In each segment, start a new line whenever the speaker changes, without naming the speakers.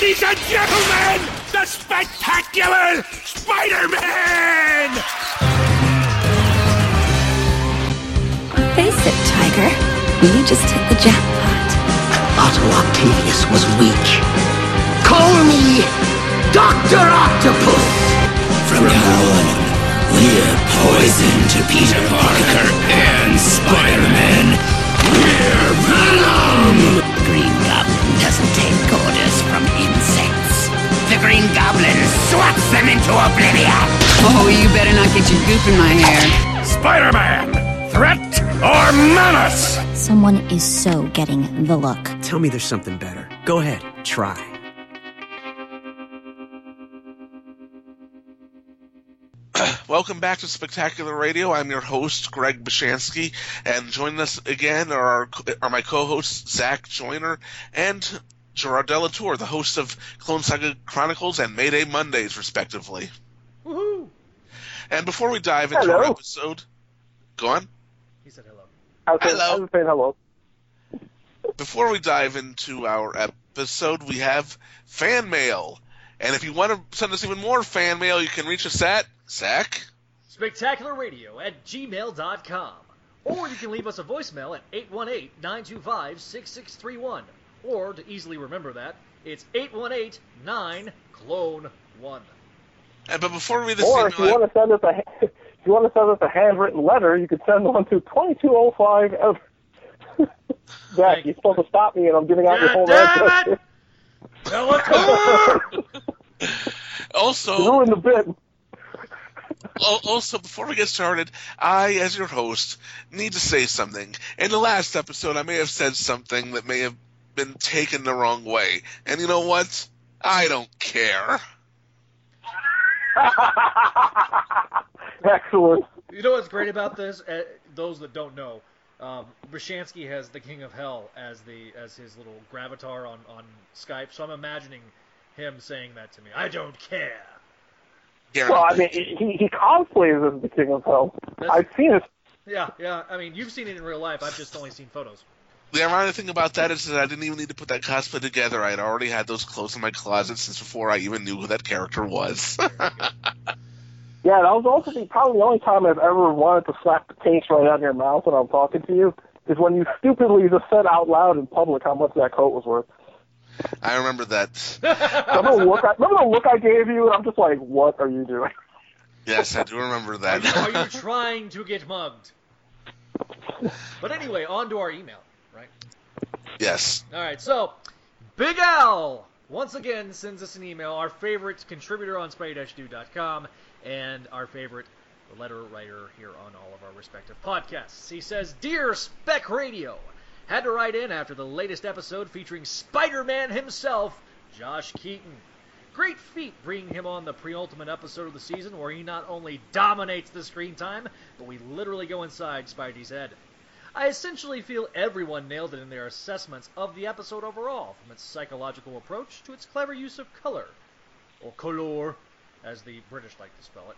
Ladies and gentlemen, the spectacular Spider-Man!
Face it, Tiger. You just hit the jackpot.
Otto Octavius was weak. Call me Dr. Octopus!
From now on, we're poison to Peter Parker and Spider-Man. We're Venom!
Green Goblin doesn't take orders from insects. The Green Goblin swats them into oblivion!
Oh, you better not get your goop in my hair.
Spider-Man, threat or menace?
Someone is so getting the look.
Tell me there's something better. Go ahead, try.
Welcome back to Spectacular Radio. I'm your host, Greg Bashansky, and joining us again are, our, are my co-hosts, Zach Joyner and Gerard Delatour, the host of Clone Saga Chronicles and Mayday Mondays, respectively.
Woohoo!
And before we dive into
Hello.
our episode, go on.
He said hello.
I was, saying,
Hello.
I was saying hello.
Before we dive into our episode, we have fan mail. And if you want to send us even more fan mail, you can reach us at Zach.
Spectacularradio at gmail.com. Or you can leave us a voicemail at 818-925-6631. Or, to easily remember that, it's 818-9-CLONE-1.
And, but before we read this
Or if you
email,
want to send us a if you want to send us a handwritten letter, you could send one to twenty two oh five. Zach,
Thank
you're supposed to stop me, and I'm giving out your
God
whole
damn
address.
it!
Also,
You the bit.
Also, before we get started, I, as your host, need to say something. In the last episode, I may have said something that may have been taken the wrong way. And you know what? I don't care.
Excellent.
You know what's great about this? Uh, those that don't know, um, Brashansky has the King of Hell as the as his little gravatar on, on Skype, so I'm imagining him saying that to me. I don't care.
Yeah.
Well, I mean, he he cosplays as the King of Hell.
That's-
I've seen it.
Yeah, yeah. I mean, you've seen it in real life. I've just only seen photos.
The ironic thing about that is that I didn't even need to put that cosplay together. I had already had those clothes in my closet since before I even knew who that character was.
Yeah, that was also the, probably the only time I've ever wanted to slap the taste right out of your mouth when I'm talking to you is when you stupidly just said out loud in public how much that coat was worth.
I remember that.
Remember the look I, remember the look I gave you, and I'm just like, what are you doing?
Yes, I do remember
Are
that.
you, are you trying to get mugged? But anyway, on to our email, right?
yes.
All right, so Big Al once again sends us an email. Our favorite contributor on spray-do.com and our favorite letter writer here on all of our respective podcasts. He says, "Dear Spec Radio, had to write in after the latest episode featuring Spider-Man himself, Josh Keaton." Great feat bringing him on the pre-ultimate episode of the season where he not only dominates the screen time, but we literally go inside Spidey's head. I essentially feel everyone nailed it in their assessments of the episode overall, from its psychological approach to its clever use of color, or color, as the British like to spell it,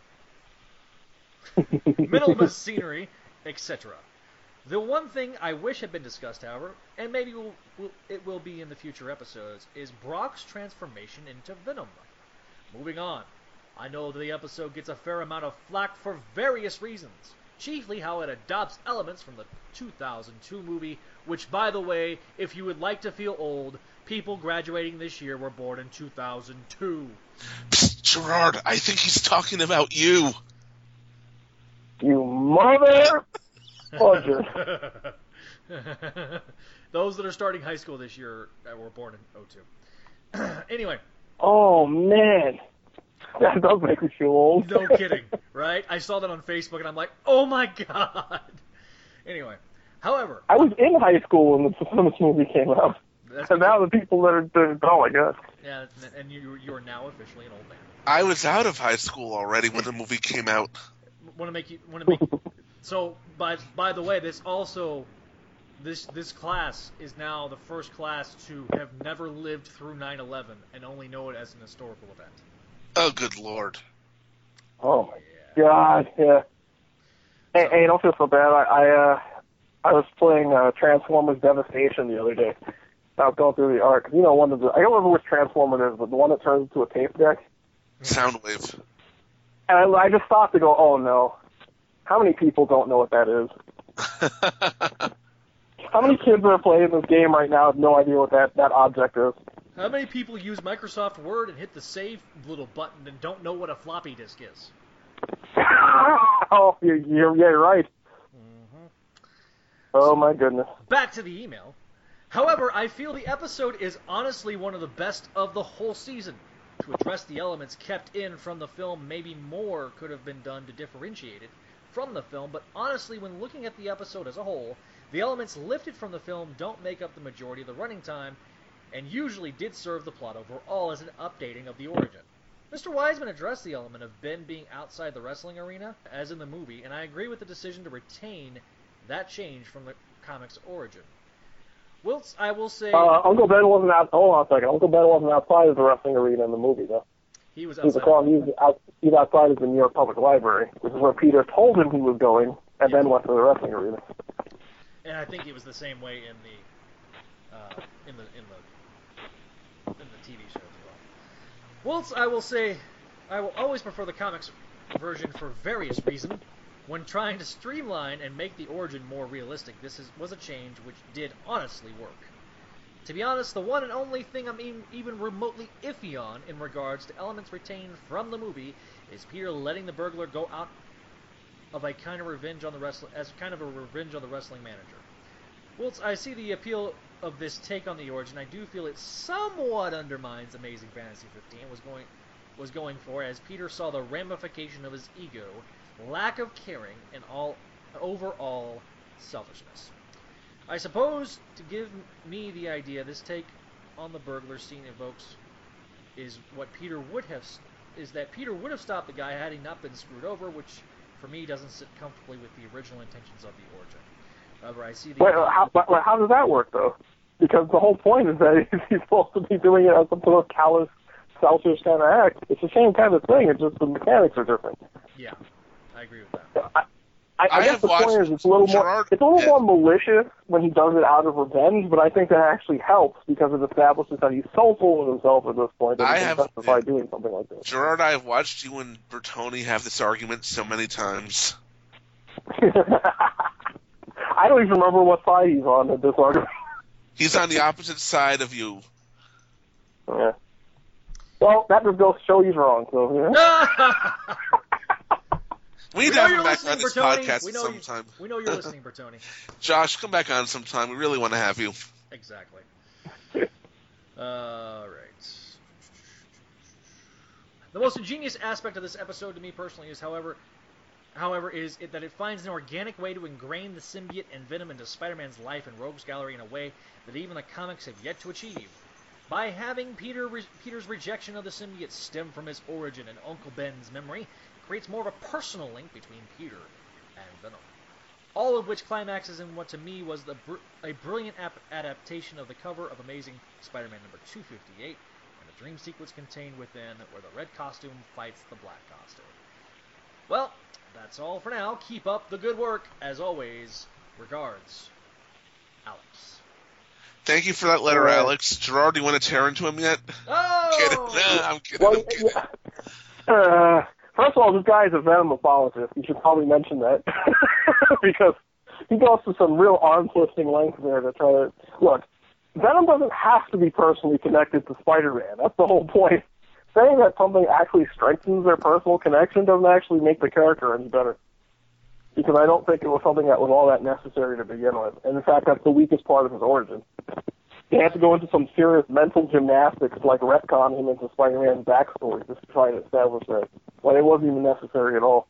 minimalist scenery, etc. The one thing I wish had been discussed, however, and maybe will, will, it will be in the future episodes, is Brock's transformation into Venom. Moving on, I know the episode gets a fair amount of flack for various reasons, chiefly how it adopts elements from the 2002 movie, which, by the way, if you would like to feel old, people graduating this year were born in 2002.
Psst, Gerard, I think he's talking about you.
You mother fudger.
Those that are starting high school this year uh, were born in 02. anyway,
Oh man, that does make me feel old.
no kidding, right? I saw that on Facebook and I'm like, oh my god. Anyway, however,
I was in high school when, the, when this movie came out,
that's
and now the people that are, that are oh my god.
yeah, and you you are now officially an old man.
I was out of high school already when the movie came out.
Want to make you want to make. so by by the way, this also this this class is now the first class to have never lived through 9/11 and only know it as an historical event.
Oh, good lord.
Oh my god, yeah. Hey, hey, don't feel so bad. I I, uh, I was playing uh, Transformers Devastation the other day, I was going through the arc. You know, one of the I don't remember which transformer it is, but the one that turns into a tape deck.
Soundwave.
And I, I just stopped to go, oh no. How many people don't know what that is? How many kids are playing this game right now have no idea what that, that object is?
How many people use Microsoft Word and hit the save little button and don't know what a floppy disk is?
oh, you're, you're, yeah, you're right. Mm-hmm. Oh my goodness.
Back to the email. However, I feel the episode is honestly one of the best of the whole season. To address the elements kept in from the film, maybe more could have been done to differentiate it from the film, but honestly, when looking at the episode as a whole, the elements lifted from the film don't make up the majority of the running time, and usually did serve the plot overall as an updating of the origin. Mr. Weisman addressed the element of Ben being outside the wrestling arena, as in the movie, and I agree with the decision to retain that change from the comic's origin. Whilst I will say
Uh, Uncle Ben wasn't out. Hold on a second. Uncle Ben wasn't outside of the wrestling arena in the movie, though.
he was
He was
outside.
He was, out, he was outside of the New York Public Library, which is where Peter told him he was going, and then went to the wrestling arena.
and I think it was the same way in the uh, in the in the TV show as well. Whilst I will say I will always prefer the comics version for various reasons. When trying to streamline and make the origin more realistic, this is, was a change which did honestly work. To be honest, the one and only thing I'm even, even remotely iffy on in regards to elements retained from the movie is Peter letting the burglar go out of a kind of revenge on the wrestling as kind of a revenge on the wrestling manager. Whilst I see the appeal of this take on the origin, I do feel it somewhat undermines Amazing Fantasy 15 was going was going for, as Peter saw the ramification of his ego, lack of caring, and all overall selfishness. I suppose to give me the idea this take on the burglar scene evokes is what Peter would have is that Peter would have stopped the guy had he not been screwed over, which for me doesn't sit comfortably with the original intentions of the origin. However, I see the
Wait, how, but- but how does that work, though? Because the whole point is that he's supposed to be doing it as some sort of callous, selfish kind of act. It's the same kind of thing. It's just the mechanics are different.
yeah, I agree with that.
I, I,
I
I guess the point is it's a little more it's a little
yeah.
more malicious when he does it out of revenge, but I think that actually helps because it establishes that he's so full of himself at this point that
I
he can
have-
justify
yeah.
doing something like this.
Gerard, I have watched you and Bertoni have this argument so many times.
I don't even remember what side he's on at this argument.
He's on the opposite side of you.
yeah. Well, that just goes to show he's wrong. So yeah.
We need
we
to
know
have
you're
him back
listening,
on this
Bertoni.
podcast
we know
sometime.
You, we know you're listening, Bertoni.
Josh, come back on sometime. We really want to have you.
Exactly. All right. The most ingenious aspect of this episode to me personally is, however, however, is it that it finds an organic way to ingrain the symbiote and Venom into Spider-Man's life and Rogues Gallery in a way that even the comics have yet to achieve. By having Peter re- Peter's rejection of the symbiote stem from his origin and Uncle Ben's memory, creates more of a personal link between Peter and Venom all of which climaxes in what to me was the br- a brilliant ap- adaptation of the cover of Amazing Spider-Man number 258 and the dream sequence contained within where the red costume fights the black costume. Well, that's all for now. Keep up the good work. As always, regards, Alex.
Thank you for that letter,
All right.
Alex. Gerard, do you want to tear into him yet?
Oh!
Kidding. Nah, I'm kidding.
Well,
I'm kidding.
yeah. uh, first of all, this guy is a Venom apologist. You should probably mention that because he goes to some real arm twisting lengths there to try to look. Venom doesn't have to be personally connected to Spider-Man. That's the whole point. Saying that something actually strengthens their personal connection doesn't actually make the character any better. Because I don't think it was something that was all that necessary to begin with. And in fact, that's the weakest part of his origin. He had to go into some serious mental gymnastics, like retcon him into Spider-Man's backstory, just to try to establish that. When it wasn't even necessary at all.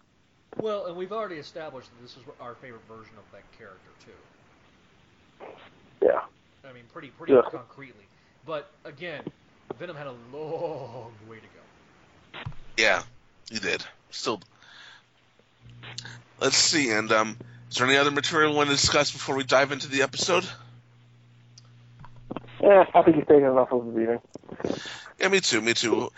Well, and we've already established that this is our favorite version of that character too.
Yeah.
I mean, pretty pretty
Yeah.
concretely. But again, Venom had a long way to go.
Yeah, he did. Still. Let's see. And um, is there any other material we want to discuss before we dive into the episode?
Yeah, I think he's taken enough of the beating.
Yeah, me too. Me too.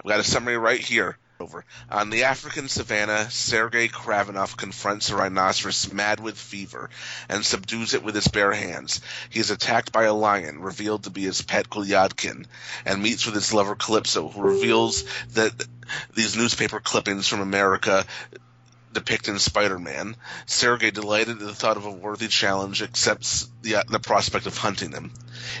I've got a summary right here. Over. On the African savannah, Sergei Kravinoff confronts a rhinoceros mad with fever and subdues it with his bare hands. He is attacked by a lion, revealed to be his pet Gulyadkin, and meets with his lover Calypso, who reveals that these newspaper clippings from America depicting Spider-Man. Sergei, delighted at the thought of a worthy challenge, accepts the, uh, the prospect of hunting him.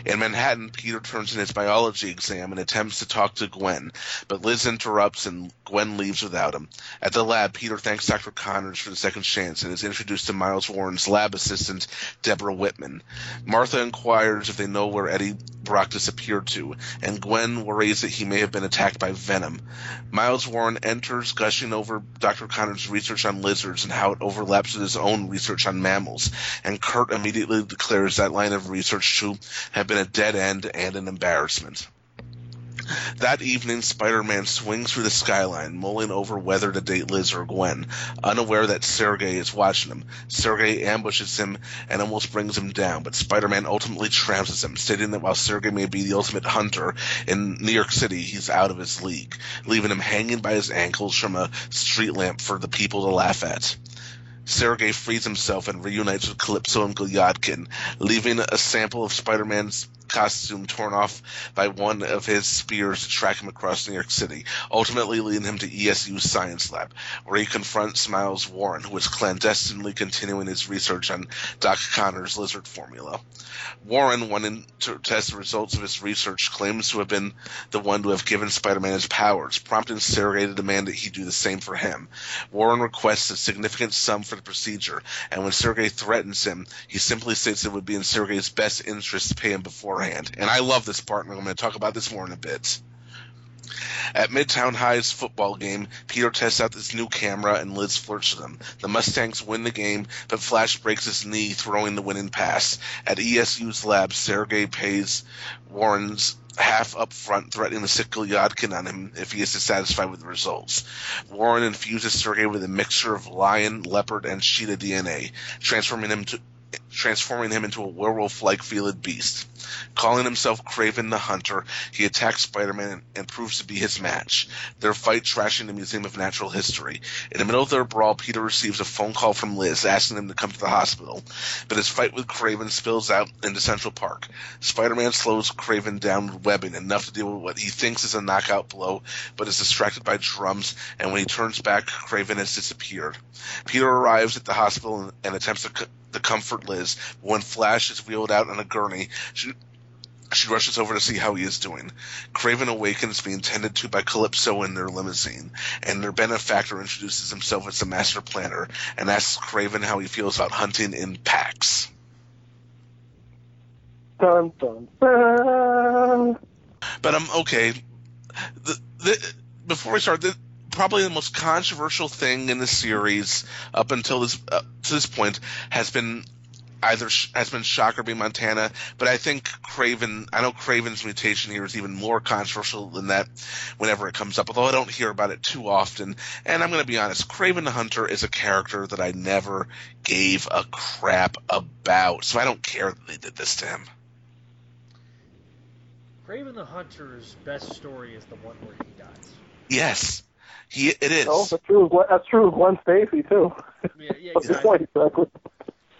In Manhattan, Peter turns in his biology exam and attempts to talk to Gwen, but Liz interrupts and Gwen leaves without him. At the lab, Peter thanks Dr. Connors for the second chance and is introduced to Miles Warren's lab assistant, Deborah Whitman. Martha inquires if they know where Eddie Brock disappeared to, and Gwen worries that he may have been attacked by Venom. Miles Warren enters, gushing over Dr. Connors' research on lizards and how it overlaps with his own research on mammals, and Curt immediately declares that line of research to have been a dead end and an embarrassment. That evening, Spider-Man swings through the skyline, mulling over whether to date Liz or Gwen, unaware that Sergei is watching him. Sergei ambushes him and almost brings him down, but Spider-Man ultimately trounces him, stating that while Sergei may be the ultimate hunter in New York City, he's out of his league, leaving him hanging by his ankles from a street lamp for the people to laugh at. Sergei frees himself and reunites with Calypso and Gulyadkin, leaving a sample of Spider-Man's costume torn off by one of his spears to track him across New York City, ultimately leading him to ESU's science lab, where he confronts Miles Warren, who is clandestinely continuing his research on Doc Connor's lizard formula. Warren, wanting to test the results of his research, claims to have been the one to have given Spider-Man his powers, prompting Sergei to demand that he do the same for him. Warren requests a significant sum for the procedure, and when Sergei threatens him, he simply states it would be in Sergei's best interest to pay him And I love this part, and I'm going to talk about this more in a bit. At Midtown High's football game, Peter tests out this new camera and Liz flirts with him. The Mustangs win the game, but Flash breaks his knee throwing the winning pass. At ESU's lab, Sergei pays Warren's half up front, threatening to sick Gulyadkin on him if he is dissatisfied with the results. Warren infuses Sergei with a mixture of lion, leopard, and cheetah DNA, transforming him to transforming him into a werewolf-like feeled beast. Calling himself Kraven the Hunter, he attacks Spider-Man and proves to be his match. Their fight trashing the Museum of Natural History. In the middle of their brawl, Peter receives a phone call from Liz asking him to come to the hospital, but his fight with Kraven spills out into Central Park. Spider-Man slows Kraven down with webbing enough to deal with what he thinks is a knockout blow, but is distracted by drums, and when he turns back, Kraven has disappeared. Peter arrives at the hospital and attempts to to comfort Liz. When Flash is wheeled out on a gurney, she, she rushes over to see how he is doing. Kraven awakens, being tended to by Calypso in their limousine, and their benefactor introduces himself as the master planner and asks Kraven how he feels about hunting in packs.
Dun, dun, dun.
But I'm um, okay. The, the, before we start, the, probably the most controversial thing in the series up until this uh, to this point has been either sh- has been Shocker v Montana, but I think Kraven. I know Kraven's mutation here is even more controversial than that. Whenever it comes up, although I don't hear about it too often, and I'm going to be honest, Kraven the Hunter is a character that I never gave a crap about, so I don't care that they did this to him.
Kraven the Hunter's best story is the one where he dies.
Yes. He it is.
Oh, that's true. That's true of Gwen Stacy too.
Yeah, yeah exactly.
exactly.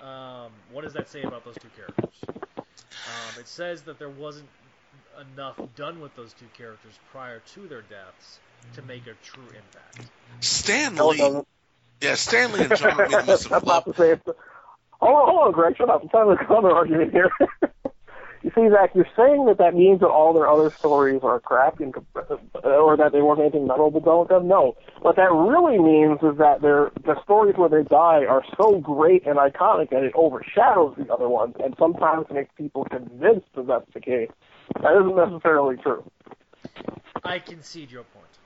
Um, what does that say about those two characters? Um, it says that there wasn't enough done with those two characters prior to their deaths to make a true impact.
Stan Lee. No, yeah, Stan Lee and John made the most
That's not the same. Hold on, hold on, Greg. Shut up. I'm trying to counter argument here. You see, Zach, you're saying that that means that all their other stories are crap, in, uh, or that they weren't anything memorable with them. No, what that really means is that their the stories where they die are so great and iconic that it overshadows the other ones, and sometimes makes people convinced that that's the case. That isn't necessarily true.
I concede your point.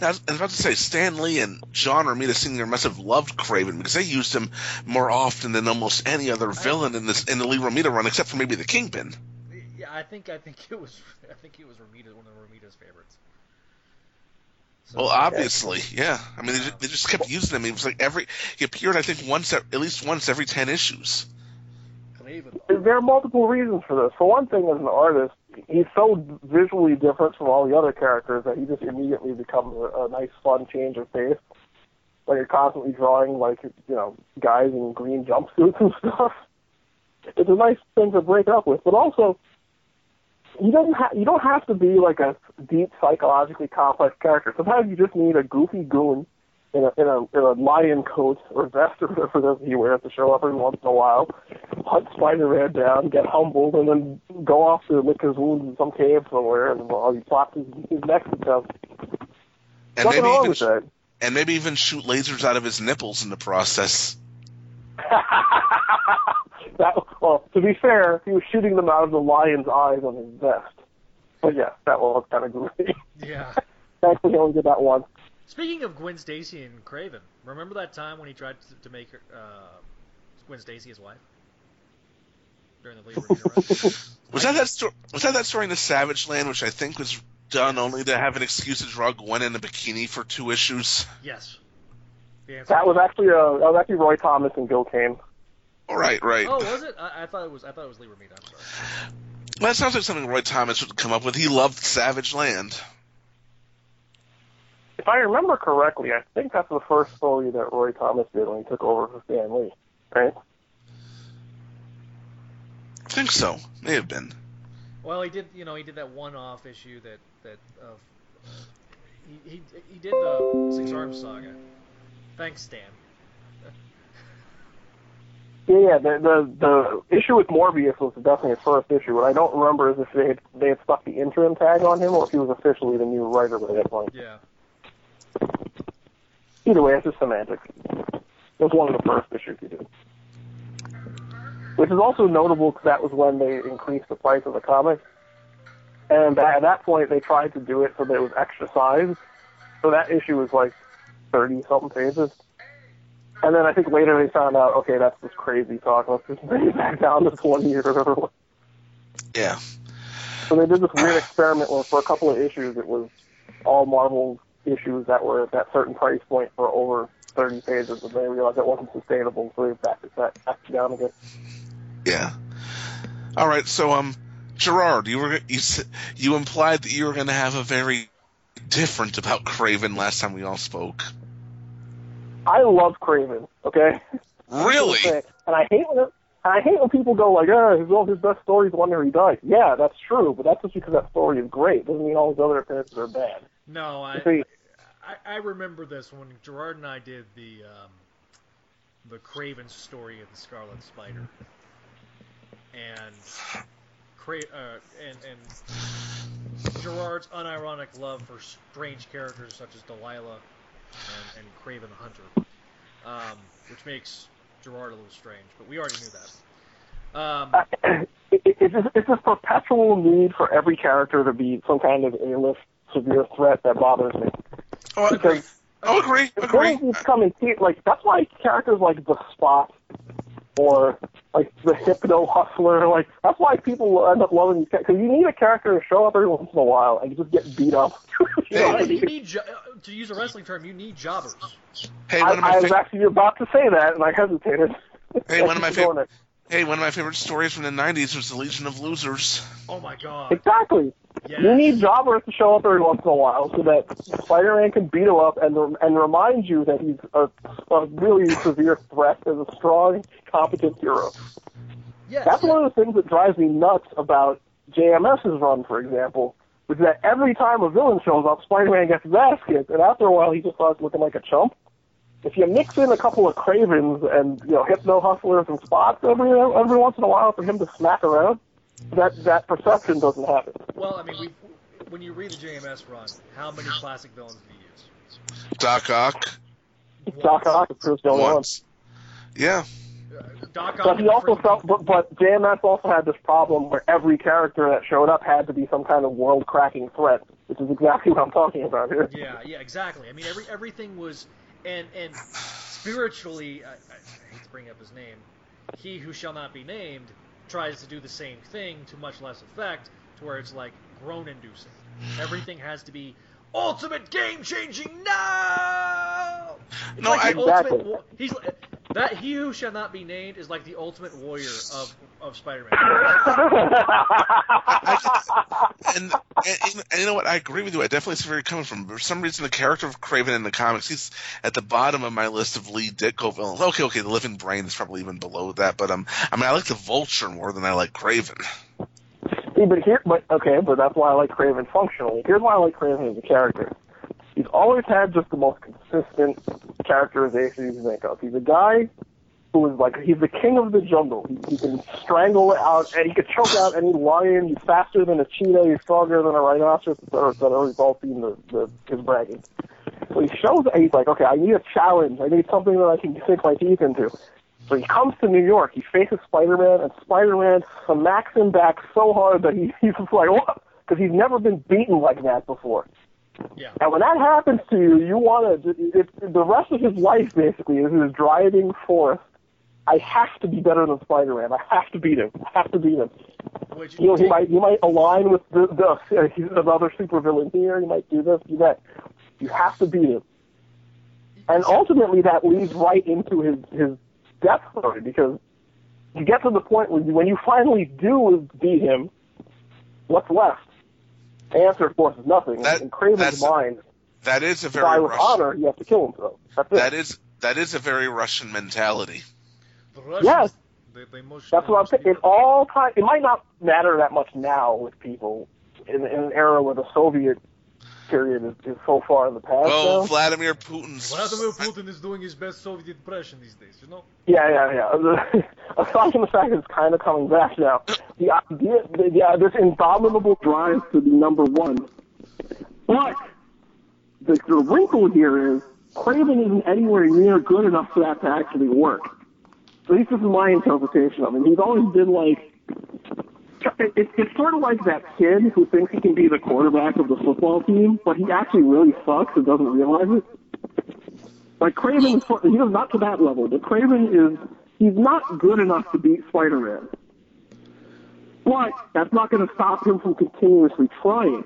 Now, I was about to say, Stan Lee and John Romita Sr. must have loved Kraven because they used him more often than almost any other villain in this in the Lee Romita run, except for maybe the Kingpin.
Yeah, I think I think it was I think it was Romita, one of Romita's favorites.
So, well, obviously, yeah. I mean, they, they, just kept using him. He was like every he appeared, I think, once at least once every ten issues.
There are multiple reasons for this. For one thing, as an artist, he's so visually different from all the other characters that he just immediately becomes a, a nice, fun change of pace. Like you're constantly drawing like you know guys in green jumpsuits and stuff. It's a nice thing to break up with, but also you don't ha- you don't have to be like a deep psychologically complex character. Sometimes you just need a goofy goon in a in a in a lion coat or vest or whatever it is he wears to show up every once in a while, hunt Spider-Man down, get humbled, and then go off to lick his wounds in some cave somewhere, and while he plops his, his neck to death.
And
Nothing
maybe
wrong
even
with that.
and maybe even shoot lasers out of his nipples in the process.
that well, to be fair, he was shooting them out of the lion's eyes on his vest. But yeah, that one was kind of goofy.
Yeah.
Thankfully, he only did that once.
Speaking of Gwen Stacy and Kraven, remember that time when he tried to, to make her, uh, Gwen Stacy his wife during the Labor era?
Was that that sto- was that that story in the Savage Land, which I think was done only to have an excuse to draw Gwen in a bikini for two issues?
yes.
That was actually uh, that was actually Roy Thomas and Gil Kane.
All right, right.
Oh, was it? I, I thought it was. I thought it was Lieber Mead. I'm sorry.
Well, that sounds like something Roy Thomas would come up with. He loved Savage Land.
If I remember correctly, I think that's the first story that Roy Thomas did when he took over for Stan Lee, right?
I think so. May have been.
Well, he did. You know, he did that one-off issue that that uh, he, he he did the Six Arms Saga. Thanks, Stan.
Yeah, yeah. The, the the issue with Morbius was definitely his first issue. What I don't remember is if they had, they had stuck the interim tag on him or if he was officially the new writer by that point.
Yeah.
Either way, it's just semantics. It was one of the first issues he did. Which is also notable because that was when they increased the price of the comic. And at that point, they tried to do it so that it was extra size. So that issue was like 30 something pages. And then I think later they found out, okay, that's just crazy talk. Let's just bring it back down to 20 or whatever.
Yeah.
So they did this weird experiment where for a couple of issues it was all Marvel issues that were at that certain price point for over 30 pages, and they realized it wasn't sustainable, so they backed it back, back it down again.
Yeah. All right. So, um, Gerard, you were you you implied that you were going to have a very different about Kraven last time we all spoke.
I love Kraven, okay?
Really?
And I hate when And I hate when people go like, "Oh, his well, his best story is the one where he dies." Yeah, that's true, but that's just because that story is great. Doesn't mean all his other appearances are bad.
No, I, I I remember this when Gerard and I did the um, the Kraven story of the Scarlet Spider, and Cra- uh, and and Gerard's unironic love for strange characters such as Delilah and, and Kraven the Hunter, um, which makes Gerard a little strange, but we already knew that. Um,
it, it, it's, just, it's this perpetual need for every character to be some kind of A-list severe threat that bothers me.
Oh, I agree.
Because
Oh, agree.
if
Agree.
villains come in te- like that's why characters like the Spot or like the Hypno Hustler, like that's why people end up loving these characters. Because you need a character to show up every once in a while and just get beat up. you know what
you need jo- uh, to use a wrestling term, you need jobbers.
Hey,
I,
of my
I was
fa-
actually about to say that and I hesitated.
Hey, one of my favorite. Hey, one of my favorite stories from the '90s was the Legion of Losers.
Oh my god.
Exactly.
Yes.
You need jobbers to show up every once in a while so that Spider-Man can beat him up and and remind you that he's a, a really severe threat as a strong, competent hero.
Yes.
That's one of the things that drives me nuts about JMS's run, for example, which is that every time a villain shows up, Spider-Man gets his ass kicked, and after a while he just starts looking like a chump. If you mix in a couple of Kravens and you know Hypno Hustlers and Spots every every once in a while for him to smack around, that that perception doesn't happen.
Well, I mean, we when you read the JMS run, how many classic villains did he use?
Doc Ock.
Doc Ock is pretty much the only one.
Once. Yeah.
Uh, Doc Ock.
But he also felt, but, but JMS also had this problem where every character that showed up had to be some kind of world-cracking threat, which is exactly what I'm talking about here.
Yeah, yeah, exactly. I mean, every everything was, and and spiritually, I, I hate to bring up his name, he who shall not be named tries to do the same thing to much less effect, to where it's like groan-inducing. Everything has to be ultimate game-changing. No. It's
No,
like
I-
ultimate
Exactly.
He's That he who shall not be named is like the ultimate warrior of of Spider-Man.
and, and, and you know what? I agree with you. I definitely see where you're coming from. For some reason, the character of Kraven in the comics, he's at the bottom of my list of Lee Ditko villains. Okay, okay, the Living Brain is probably even below that, but um, I mean, I like the Vulture more than I like Kraven.
See, but here, but okay, but that's why I like Kraven functionally. Here's why I like Kraven as a character. He's always had just the most consistent characterization you can think of. He's a guy who is like he's the king of the jungle. He, he can strangle out and he can choke out any lion. He's faster than a cheetah. He's stronger than a rhinoceros. Or that we've all seen the, the his bragging. So he shows he's like, okay, I need a challenge. I need something that I can sink my teeth into. So he comes to New York. He faces Spider-Man, and Spider-Man smacks him back so hard that he, he's just like, what? Because he's never been beaten like that before.
Yeah.
And when that happens to you, you want to. If the rest of his life basically is his driving force. I have to be better than Spider-Man. I have to beat him. I have to beat him.
Which,
You know, he might he might align with the the uh, he's another supervillain here. He might do this, do that. You have to beat him. And ultimately, that leads right into his his death story because you get to the point where you, when you finally do beat him, what's left? The answer, of course, is nothing.
That-
In Kraven's
that's-
mind,
That is a
die
very
with
Russian.
honor, you have to kill him. So that's it.
That is that is a very Russian mentality.
the Russians,
Yes.
they, they
That's what I'm saying. It all time. It might not matter that much now with people in, in an era where the Soviet period is, is so far in the past.
Well,
now.
Vladimir Putin's
Vladimir Putin is doing his best Soviet impression these days, you know?
Yeah, yeah, yeah. Aside from the fact that it's kind of coming back now, the idea, the, yeah, uh, this indomitable drive to be number one. But the, the wrinkle here is Kraven isn't anywhere near good enough for that to actually work. At least this is my interpretation of him. He's always been like. It, it, it's sort of like that kid who thinks he can be the quarterback of the football team, but he actually really sucks and doesn't realize it. Like Kraven, is, he is not to that level, but Kraven is he's not good enough to beat Spider-Man. But that's not going to stop him from continuously trying.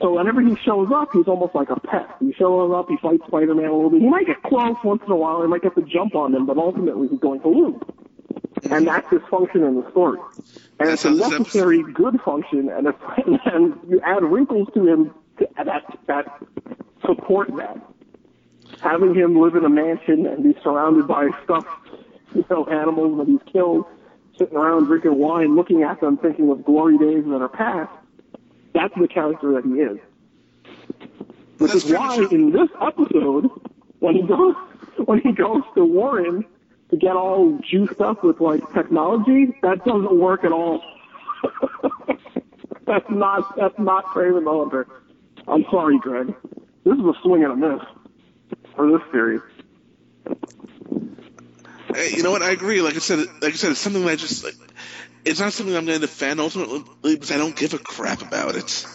So whenever he shows up, he's almost like a pet. He shows up, he fights Spider-Man a little bit. He might get close once in a while, he might get the jump on him, but ultimately he's going to lose. And that's his function in the story. And it's a necessary good function, and, it's, and you add wrinkles to him to, that that support that having him live in a mansion and be surrounded by stuffed, you know, animals that he's killed, sitting around drinking wine, looking at them, thinking of glory days that are past. That's the character that he is. Which
That's
is why
true.
in this episode, when he goes when he goes to Warren to get all juiced up with like technology, that doesn't work at all. that's not that's not Kraven the Hunter. I'm sorry, Greg. This is a swing and a miss for this series.
Hey, you know what? I agree. Like I said, like I said, it's something that I just like. It's not something I'm going to defend ultimately because I don't give a crap about it.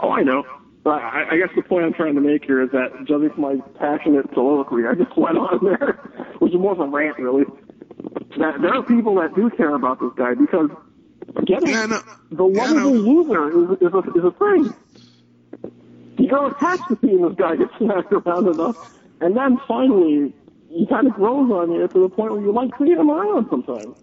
Oh, I know. But I, I guess the point I'm trying to make here is that judging from my passionate soliloquy, I just went on there, which is more of a rant, really. That there are people that do care about this guy because getting
Yeah, know.
the
Yeah,
lovable
know.
loser is, is, a, is a thing. You grow attached to seeing this guy get smacked around enough, and then finally, he kind of grows on you to the point where you like seeing him around sometimes.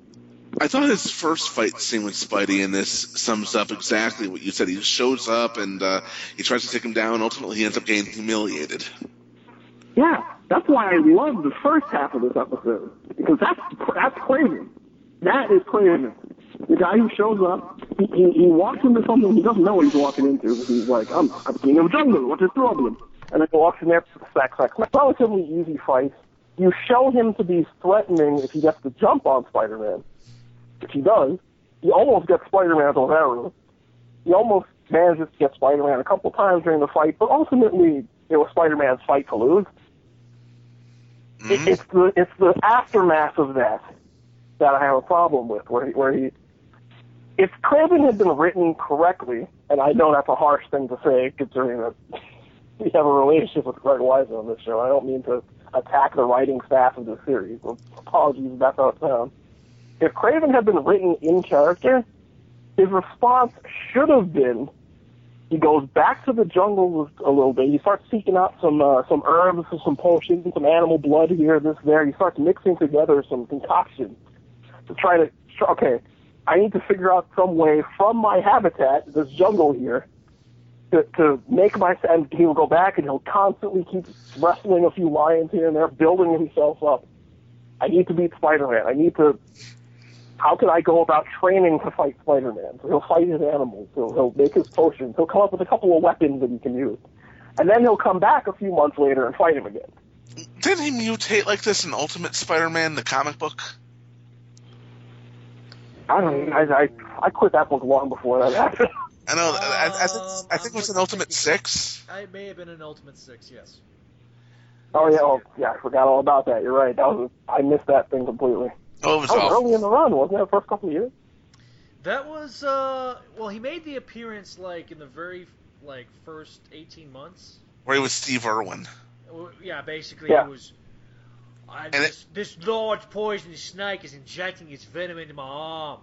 I thought his first fight scene with Spidey in this sums up exactly what you said. He shows up and uh, he tries to take him down. Ultimately, he ends up getting humiliated.
Yeah, that's why I love the first half of this episode because that's that's Kraven. That is Kraven. The guy who shows up, he, he, he walks into something he doesn't know what he's walking into. He's like, I'm I'm king of the jungle. What's his problem? And then he walks in there, sack, sack, sack. Relatively easy fight. You show him to be threatening if he gets to jump on Spider-Man, which he does. He almost gets Spider-Man on arrow. He almost manages to get Spider-Man a couple times during the fight, but ultimately it was Spider-Man's fight to lose. It, mm-hmm. it's the it's the aftermath of that that I have a problem with, where he, where he, if Kraven had been written correctly, and I know that's a harsh thing to say considering that we have a relationship with Greg Weisman on this show. I don't mean to attack the writing staff of the series. Apologies, if that's how it sounds. If Kraven had been written in character, his response should have been He goes back to the jungle a little bit. He starts seeking out some uh, some herbs, some potions, some animal blood here, this, there. He starts mixing together some concoctions to try to. Okay, I need to figure out some way from my habitat, this jungle here, to, to make my. And he'll go back and he'll constantly keep wrestling a few lions here and there, building himself up. I need to beat Spider-Man. I need to how can I go about training to fight Spider-Man? So he'll fight his animals. He'll, he'll make his potions. He'll come up with a couple of weapons that he can use. And then he'll come back a few months later and fight him again.
Didn't he mutate like this in Ultimate Spider-Man, the comic book?
I don't know. I, I, I quit that book long before that happened.
I know. I, I, think,
Um,
I think it was
I'm
in Ultimate Six.
I may have been in Ultimate Six, yes.
oh, yeah. Oh, yeah. I forgot all about that. You're right. That was, I missed that thing completely.
Oh, it was
That was early in the run, wasn't it? The first couple of years?
That was uh well he made the appearance like in the very like first 18 months.
Where he was Steve Irwin.
Well, Yeah, basically
Yeah.
it was I,
it-
this, this large poisonous snake is injecting its venom into my arm.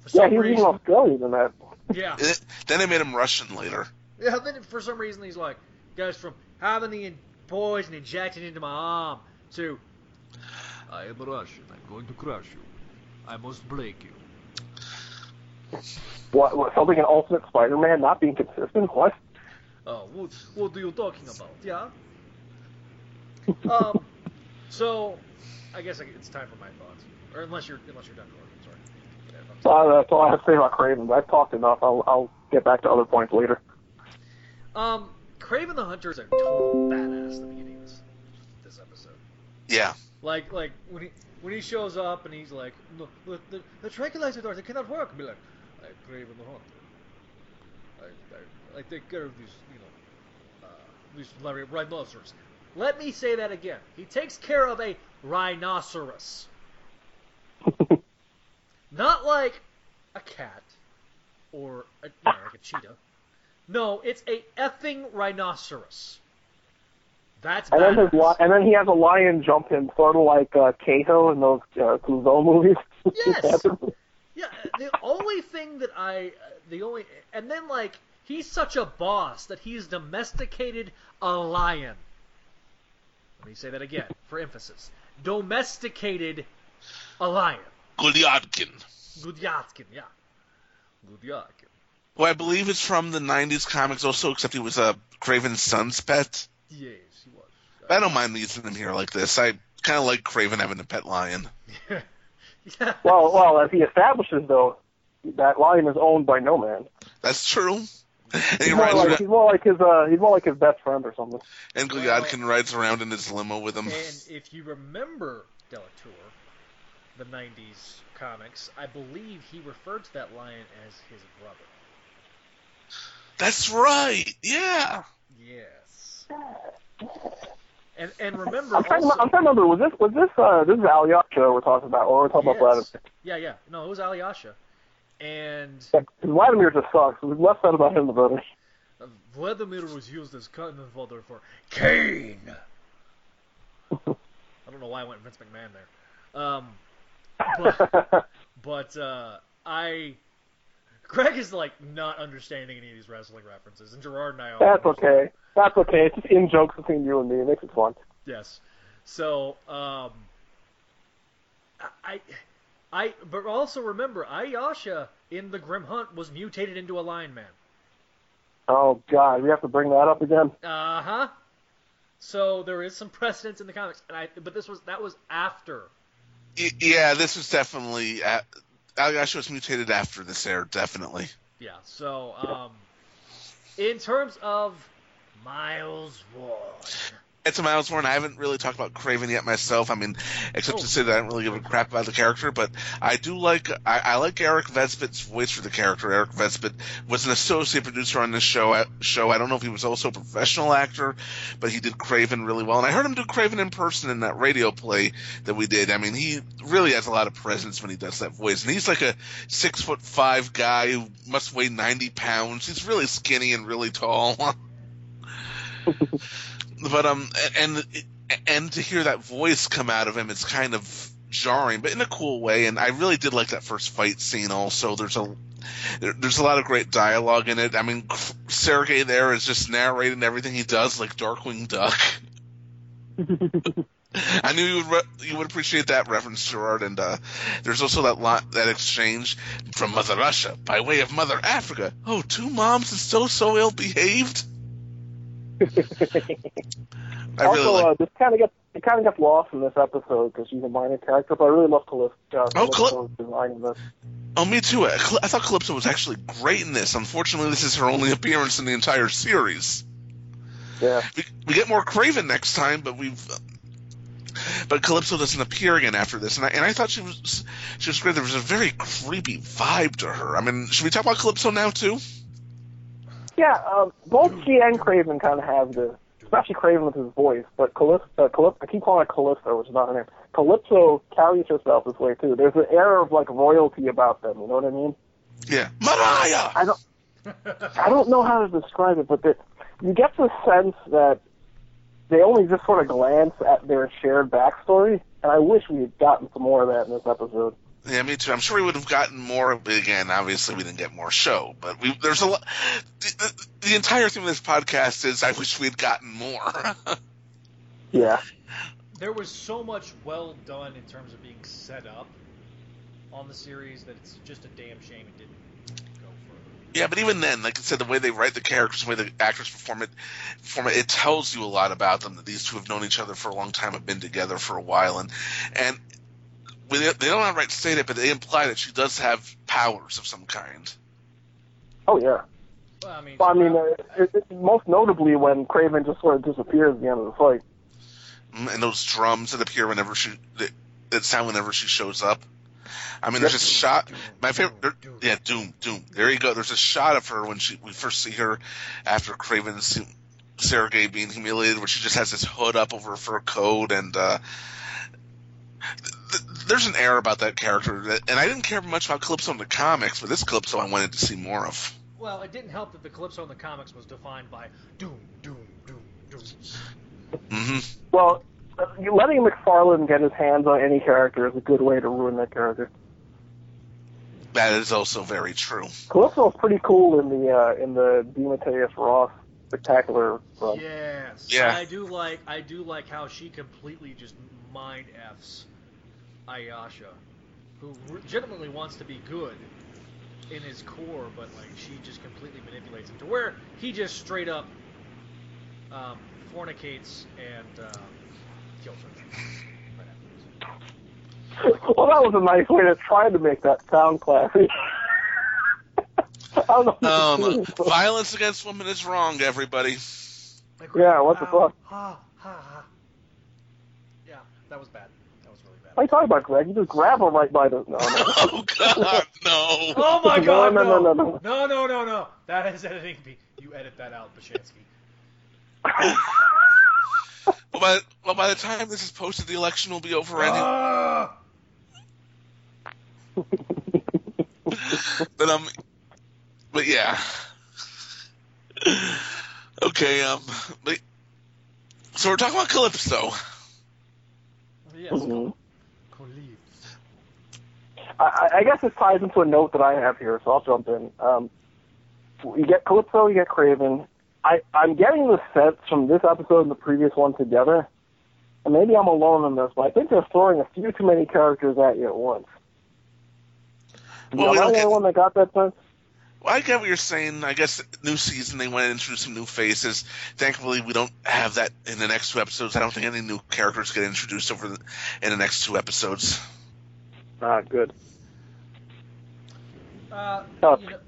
For
Yeah,
some
he was even
reason,
Australian in that.
yeah,
It- then they made him Russian later.
yeah. Then for some reason he's like goes from having the poison injected into my arm to I am Russian. I'm going to crush you. I must break you.
What, what something in Ultimate Spider-Man not being consistent? What?
Oh, what, what are you talking about? Yeah. um. So, I guess it's time for my thoughts, or unless you're unless you're done, Gordon. Sorry.
Uh, that's all I have to say about Kraven. I've talked enough. I'll, I'll get back to other points later.
Um, Kraven the Hunter is a total badass at the beginning of this, this episode.
Yeah.
Like, like when he when he shows up and he's like, look, the, the, the tranquilizer dart, it cannot work. Be like, I Kraven the Hunter. I, I, I take care of these, you know, uh, these rhinoceros. Let me say that again. He takes care of a rhinoceros, not like a cat or a, you know, like a cheetah. No, it's a effing rhinoceros. That's
And then his li- and then he has a lion jump him, sort of like uh, Kato in those uh, Clouseau movies.
Yes. Yeah, the only thing that I, the only, and then like he's such a boss that he's domesticated a lion. Let me say that again for emphasis. Domesticated a lion.
Gulyadkin.
Gudyatkin, yeah. Gudyatkin.
Who I believe is from the 90s comics also, except he was a Kraven's son's pet.
Yes, he was.
I don't mind using him here like this. I kind of like Kraven having a pet lion.
yeah.
well, well, as he establishes though, that lion is owned by no man.
That's true. And he
He's more, like, he's more like his uh, he's more like his best friend or something.
and Gulyadkin rides around in his limo with him.
And if you remember Delatour, the 90s comics, I believe he referred to that lion as his brother.
That's right. Yeah.
Yes. And and remember
I'm trying, to,
also,
I'm trying to remember. Was this was this uh, this is Alyosha we're talking about, or we're talking about Vladimir?
yeah, yeah. No, it was Alyosha. And
Yeah, Vladimir just sucks. The less said about him, the better.
Vladimir was used as cannon fodder for Kane. I don't know why I went Vince McMahon there. Um, but but uh, I Greg is like not understanding any of these wrestling references, and Gerard and I are.
That's okay. That's okay. It's just in jokes between you and me. It makes it fun.
Yes. So, um, I, I, but also remember, Ayasha in the Grim Hunt was mutated into a Lion Man.
Oh God, we have to bring that up again.
Uh huh. So there is some precedence in the comics, and I, but this was that was after.
Yeah, this was definitely. Uh, Alyosha was mutated after this air, definitely.
Yeah. So, um, in terms of Miles Ward,
It's a Miles Warren. I haven't really talked about Kraven yet myself. I mean, except
Oh.
to say that I don't really give a crap about the character, but I do like I, I like Eric Vesbit's voice for the character. Eric Vesbit was an associate producer on this show. Show I don't know if he was also a professional actor, but he did Kraven really well, and I heard him do Kraven in person in that radio play that we did. I mean, he really has a lot of presence when he does that voice, and he's like a six foot five guy who must weigh ninety pounds. He's really skinny and really tall. but um and and to hear that voice come out of him it's kind of jarring, but in a cool way. And I really did like that first fight scene. Also, there's a there, there's a lot of great dialogue in it. I mean, Sergei there is just narrating everything he does like Darkwing Duck. I knew you would re- you would appreciate that reference, Gerard. And uh, there's also that lot that exchange from Mother Russia by way of Mother Africa. Oh, two moms and so so ill behaved. I really
also,
like.
uh, this kind of gets it kind of gets lost in this episode because she's a minor character, but I really love Calypso. Uh,
Oh,
Calypso's design in this.
Oh, me too. I, I thought Calypso was actually great in this. Unfortunately, this is her only appearance in the entire series.
Yeah.
We, we get more Kraven next time, but we've. But Calypso doesn't appear again after this, and I, and I thought she was she was great. There was a very creepy vibe to her. I mean, should we talk about Calypso now too?
Yeah, um, both she and Kraven kind of have the, especially Kraven with his voice, but Calypso, uh, Calypso, I keep calling her Calypso, which is not her name. Calypso carries herself this way too. There's an air of like royalty about them. You know what I mean?
Yeah, Mariah.
I don't, I don't know how to describe it, but the, you get the sense that they only just sort of glance at their shared backstory, and I wish we had gotten some more of that in this episode.
Yeah, me too. I'm sure we would have gotten more. But again, obviously, we didn't get more show. But we there's a lot. The, the, the entire theme of this podcast is I wish we had gotten more.
Yeah.
There was so much well done in terms of being set up on the series that it's just a damn shame it didn't go further.
Yeah, but even then, like I said, the way they write the characters, the way the actors perform it, perform it, it tells you a lot about them. That these two have known each other for a long time, have been together for a while, and and when they, they don't outright state it, but they imply that she does have powers of some kind.
Oh yeah.
Well, I mean,
Well, I mean, uh, it, it, most notably when Kraven just sort of disappears at the end of the fight.
Mm, And those drums that appear whenever she that, that sound whenever she shows up. I mean, there's a shot. My favorite, there, yeah, Doom, Doom. There you go. There's a shot of her when she we first see her after Kraven's Sergei being humiliated, where she just has this hood up over her fur coat, and uh, th- th- there's an air about that character. That, and I didn't care much about Calypso in the comics, but this Calypso I wanted to see more of.
well, it didn't help that the Calypso in the comics was defined by doom, doom, doom, doom.
hmm
Well, uh, letting McFarlane get his hands on any character is a good way to ruin that character.
That is also very true.
Calypso's pretty cool in the uh, in the Demetrius Ross spectacular run.
Yes.
Yeah.
I do like I do like how she completely just mind f's Ayasha, who legitimately wants to be good in his core, but like she just completely manipulates him to where he just straight up um, fornicates and um, kills her.
Well, that was a nice way to try to make that sound classy. I don't know.
Um, violence against women is wrong, everybody.
Like,
Yeah, what the fuck?
Ha, ha, ha. Yeah, that was bad. That was really bad.
What are you talking about, Greg? You just grab her right by the. No, no.
Oh God, no!
Oh my
No,
god,
no,
no.
no, no, no.
No, no, no, no. That is editing. Be- You edit that out, Bashansky.
Well, by, well, by the time this is posted, the election will be over anyway.
Ah!
but um, but yeah. Okay, um, but, so we're talking about Calypso.
Yes.
Mhm. I, I guess this ties into a note that I have here, so I'll jump in. Um, you get Calypso, you get Kraven. I, I'm getting the sense from this episode and the previous one together, and maybe I'm alone in this, but I think they're throwing a few too many characters at you at once.
Well, we
Am I
don't
the
get-
only one that got that sense?
Well, I get what you're saying. I guess new season they want to introduce some new faces. Thankfully, we don't have that in the next two episodes. I don't think any new characters get introduced over the, in the next two episodes.
Ah, good.
Uh, you know,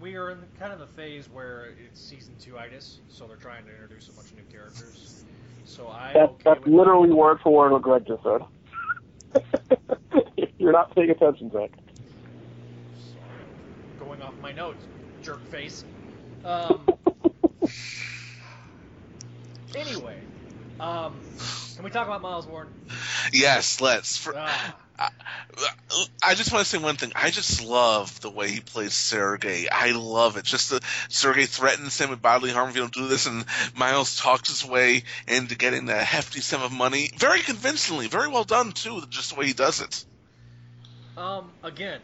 we are in kind of the phase where it's season two itis, so they're trying to introduce a bunch of new characters. So I
That's,
okay
that's literally word for word what Greg just said. You're not paying attention, Zach.
going off my notes, jerk face. Um, anyway, um, can we talk about Miles Warren?
Yes, let's. For,
Ah,
I, I just want to say one thing. I just love the way he plays Sergei. I love it. Just the Sergei threatens him with bodily harm if you don't do this, and Miles talks his way into getting a hefty sum of money, very convincingly, very well done too. Just the way he does it.
Um, again,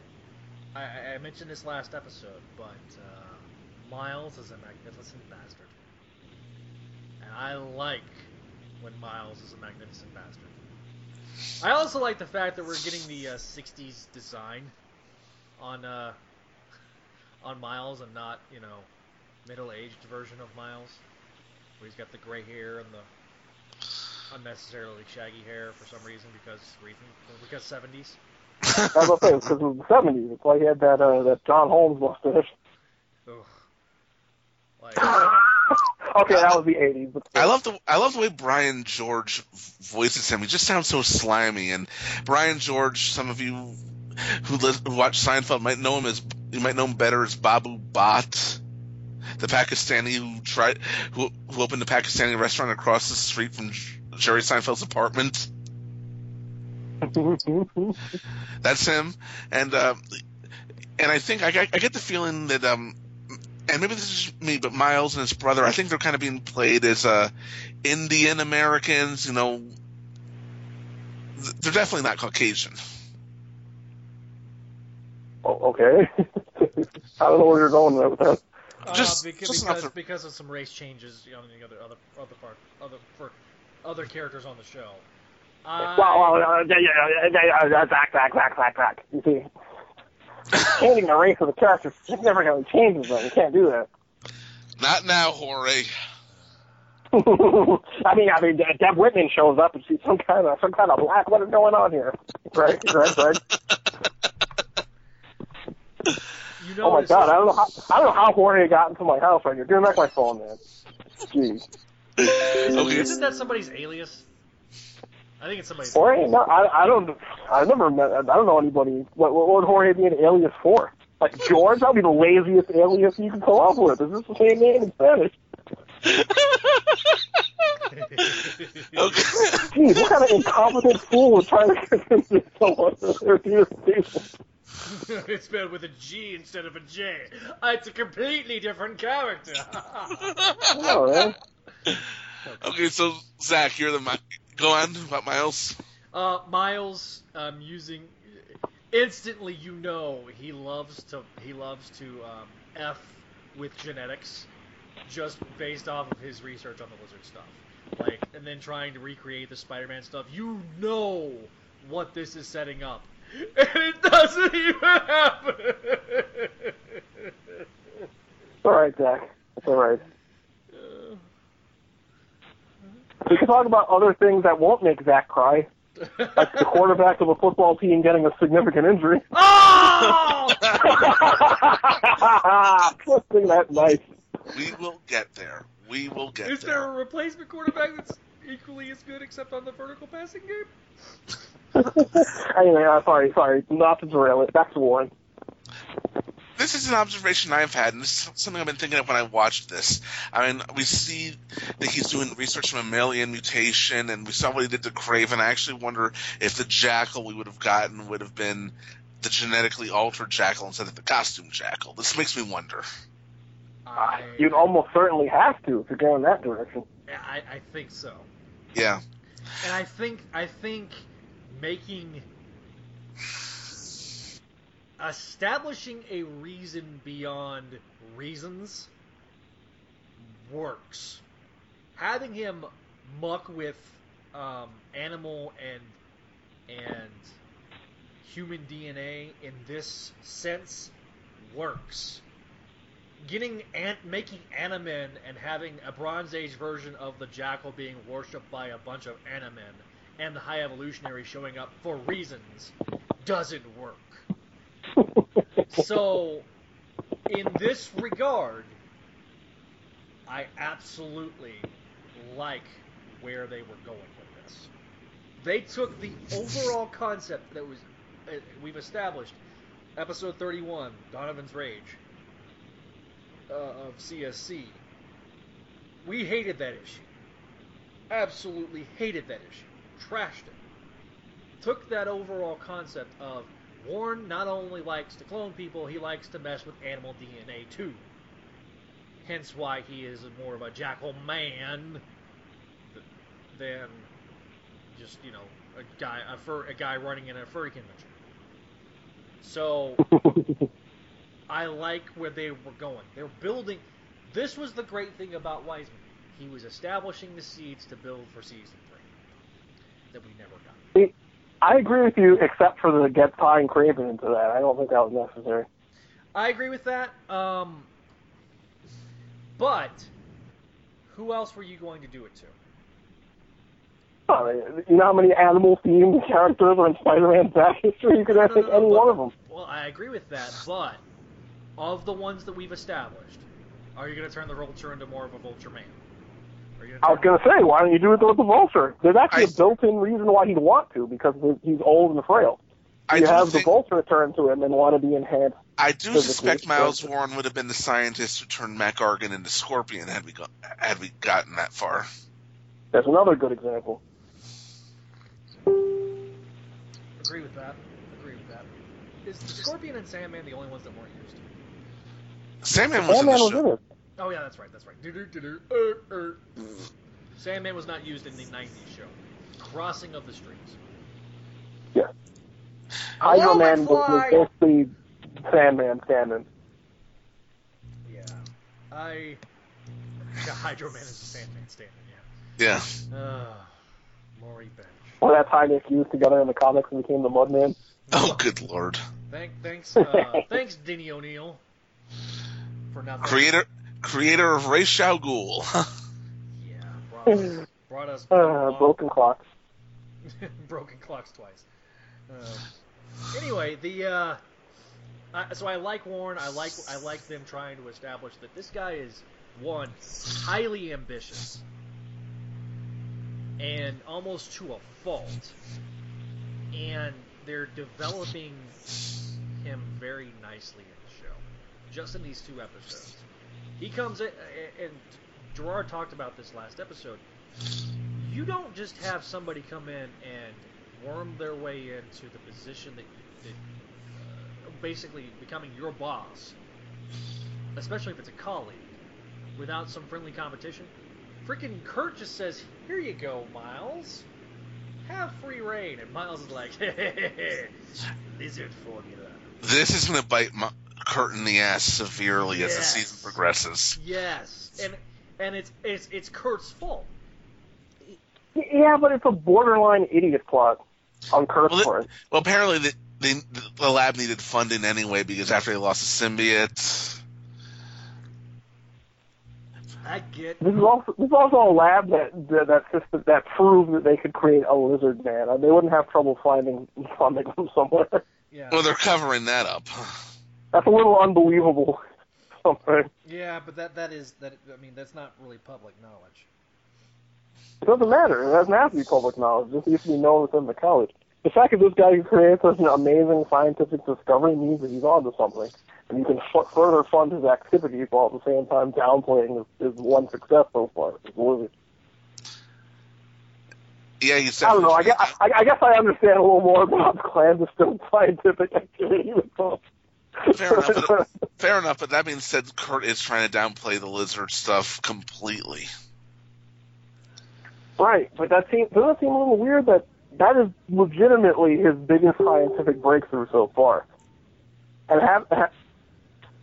I, I mentioned this last episode, but uh, Miles is a magnificent bastard, and I like when Miles is a magnificent bastard. I also like the fact that we're getting the uh, '60s design on uh, on Miles and not you know middle-aged version of Miles, where he's got the gray hair and the unnecessarily shaggy hair for some reason because reason because 70s.
I was gonna say it's because of the seventies. It's why he had that uh, that John Holmes mustache.
Ugh. Like,
okay, that was the eighties.
I love the I love the way Brian George voices him. He just sounds so slimy. And Brian George, some of you who, li- who watch Seinfeld might know him as you might know him better as Babu Bhatt, the Pakistani who tried who who opened a Pakistani restaurant across the street from Jerry Seinfeld's apartment. That's him. And uh, and I think I, get- I get the feeling that um and maybe this is me, but Miles and his brother, I think they're kind of being played as uh, Indian Americans. You know, they're definitely not Caucasian.
Oh, okay. I don't know where you're going with that.
Just-
uh, beca-
just
because
enough
because of some race changes on the other other other part other for other characters on the show. I,
Well, well, uh, yeah, yeah, yeah, yeah, back, back, back, back, back. You see, changing the race of the character just never really changes them. You can't do that.
Not now, Jorge.
I mean, I mean, Deb Whitman shows up and she's some kind of some kind of black. What is going on here? Right, right, right.
you know
Oh my
it's-
god, I don't know how I don't know how Jorge got into my house right here. Give me back my phone, man. Jeez.
Okay,
Isn't that somebody's alias? I think it's somebody's.
Jorge? No, I I don't. I never met. I don't know anybody. What, what would Jorge be an alias for? Like George? That'd be the laziest alias you could come up with. Is this the same name in Spanish?
okay.
Jeez, what kind of incompetent fool would try to convince someone that they're people?
it's spelled with a G instead of a J. Uh, It's a completely different character.
No, man.
okay, so Zach, you're the mi- go on about Miles.
Uh, Miles, um, using instantly, you know he loves to he loves to um, f with genetics, just based off of his research on the lizard stuff. Like, and then trying to recreate the Spider-Man stuff. You know what this is setting up, and it doesn't even happen.
All right, Zach. It's all right. We can talk about other things that won't make Zach cry, like the quarterback of a football team getting a significant injury.
oh!
Twisting that knife.
We will get there. We will get
Is
there.
there a replacement quarterback that's equally as good, except on the vertical passing game?
anyway, uh, sorry, sorry, not to derail it. Back to Warren.
This is an observation I've had, and this is something I've been thinking of when I watched this. I mean, we see that he's doing research from a mammalian mutation, and we saw what he did to Craven. I actually wonder if the jackal we would have gotten would have been the genetically altered jackal instead of the costume jackal. This makes me wonder.
I,
You'd almost certainly have to if you're going that direction.
I, I think so.
Yeah.
And I think I think making establishing a reason beyond reasons works. Having him muck with um, animal and and human DNA in this sense works. Getting and making Animen and having a Bronze Age version of the Jackal being worshipped by a bunch of Animen and the High Evolutionary showing up for reasons doesn't work. So, in this regard, I absolutely like where they were going with this. They took the overall concept that was uh, we've established, episode 31, Donovan's Rage, uh, of CSC. We hated that issue. Absolutely hated that issue. Trashed it. took that overall concept of Warren not only likes to clone people, he likes to mess with animal DNA too. Hence why he is more of a jackal man than just you know a guy a fur a guy running in a furry convention. So I like where they were going. They're building. This was the great thing about Weisman. He was establishing the seeds to build for season three that we never got.
I agree with you, except for the get Pie and Kraven into that. I don't think that was necessary.
I agree with that. Um, but who else were you going to do it to?
I mean, you know how many animal-themed characters are in Spider-Man's back history? You could have picked any one of them.
Well, I agree with that, but of the ones that we've established, are you going to turn the Vulture into more of a Vulture man? Are you
I was
gonna
say, why don't you do it with the Vulture? There's actually
I-
a built-in reason why he'd want to, because he's old and frail.
I
you
do
have
think-
the Vulture turn to him and want to be enhanced.
I do suspect Miles
expensive.
Warren would have been the scientist who turned Mac Gargan into Scorpion had we got, had we gotten that far.
That's another good example.
Agree with that. Agree with that. Is Scorpion and Sandman the only ones that weren't used?
Sandman was
Sandman
in the
was
show.
in it.
Oh yeah, that's right. That's right. Do-do, do-do, er, er. Sandman was not used in the '90s show. Crossing of the Streams.
Yeah.
Hello,
Hydro Man was, was
McFly!
basically Sandman Sandman.
Yeah. I. Yeah, Hydro Man is the Sandman standing.
Yeah.
Yeah. Uh, Maury Bench.
Or that time they fused together in the comics and became the Mudman.
Oh, good lord.
Thank, thanks, uh, thanks, Denny O'Neil, for nothing.
Creator, creator of Ra's al Ghul.
Yeah, brought us, brought us
Uh, broken clocks.
broken clocks twice. Um, anyway, the uh, I, so I like Warren. I like I like them trying to establish that this guy is one highly ambitious and almost to a fault, and they're developing him very nicely in the show, just in these two episodes. He comes in, and Gerard talked about this last episode. You don't just have somebody come in and worm their way into the position that, that uh, basically becoming your boss, especially if it's a colleague, without some friendly competition. Freaking Curt just says, "Here you go, Miles. Have free reign," and Miles is like, "Lizard formula."
this is to bite my, Curt in the ass severely as the season progresses.
Yes, and and it's it's it's Curt's fault.
Yeah, but it's a borderline idiot plot on Curt's
Well, it-
part.
Well, apparently the, the, the lab needed funding anyway because after they lost the symbiote.
I get.
This is also this is also a lab that that that, system, that proved that they could create a lizard man. and They wouldn't have trouble finding funding from somewhere.
Yeah.
Well, they're covering that up.
That's a little unbelievable. Something.
Yeah, but that that is that. I mean, that's not really public knowledge.
It doesn't matter. It doesn't have to be public knowledge. This needs to be known within the college. The fact that this guy creates such an amazing scientific discovery means that he's onto something, and you can f- further fund his activities while at the same time downplaying his, his one success so far. His lizard.
Yeah, he's
I don't know. I guess I, I guess I understand a little more about clandestine scientific activity.
Fair enough, but, fair enough, but that being said, Curt is trying to downplay the lizard stuff completely.
Right, but that seems doesn't seem a little weird that that is legitimately his biggest scientific breakthrough so far. And have, ha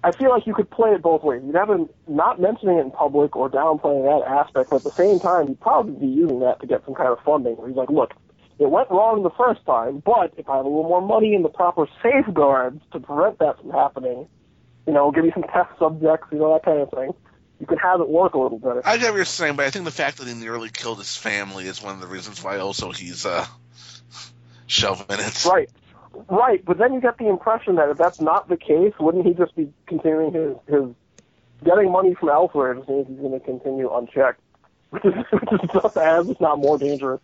I feel like you could play it both ways. You'd have him not mentioning it in public or downplaying that aspect, but at the same time, he'd probably be using that to get some kind of funding. Where he's like, "Look, it went wrong the first time, but if I have a little more money and the proper safeguards to prevent that from happening, you know, give me some test subjects, you know, that kind of thing, you can have it work a little better."
I get what you're saying, but I think the fact that he nearly killed his family is one of the reasons why also he's uh, shelving it.
Right. Right, but then you get the impression that if that's not the case, wouldn't he just be continuing his his getting money from elsewhere just means he's going to continue unchecked, which is which is just as if not more dangerous.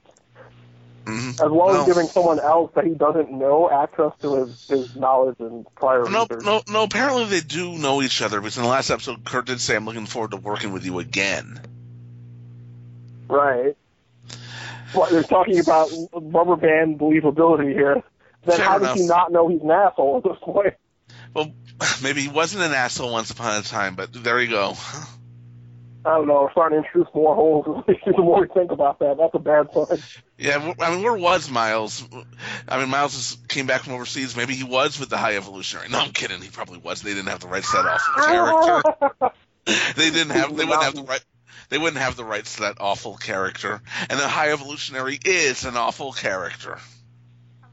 Mhm.
As well
No.
as giving someone else that he doesn't know access to his his knowledge and prior
No,
research.
no, no. Apparently, they do know each other because in the last episode, Curt did say, "I'm looking forward to working with you again."
Right. Well, they're talking about rubber band believability here. Then
Fair
how does he not know he's an asshole at this point?
Well, maybe he wasn't an asshole once upon a time, but there you go.
I don't know. We're starting to introduce more holes. the more we think about that, that's a bad sign.
Yeah, I mean, where was Miles? I mean, Miles is, came back from overseas. Maybe he was with the High Evolutionary. No, I'm kidding. He probably was. They didn't have the right set that awful character. They didn't have. They wouldn't have the right. They wouldn't have the rights to that awful character. And the High Evolutionary is an awful character.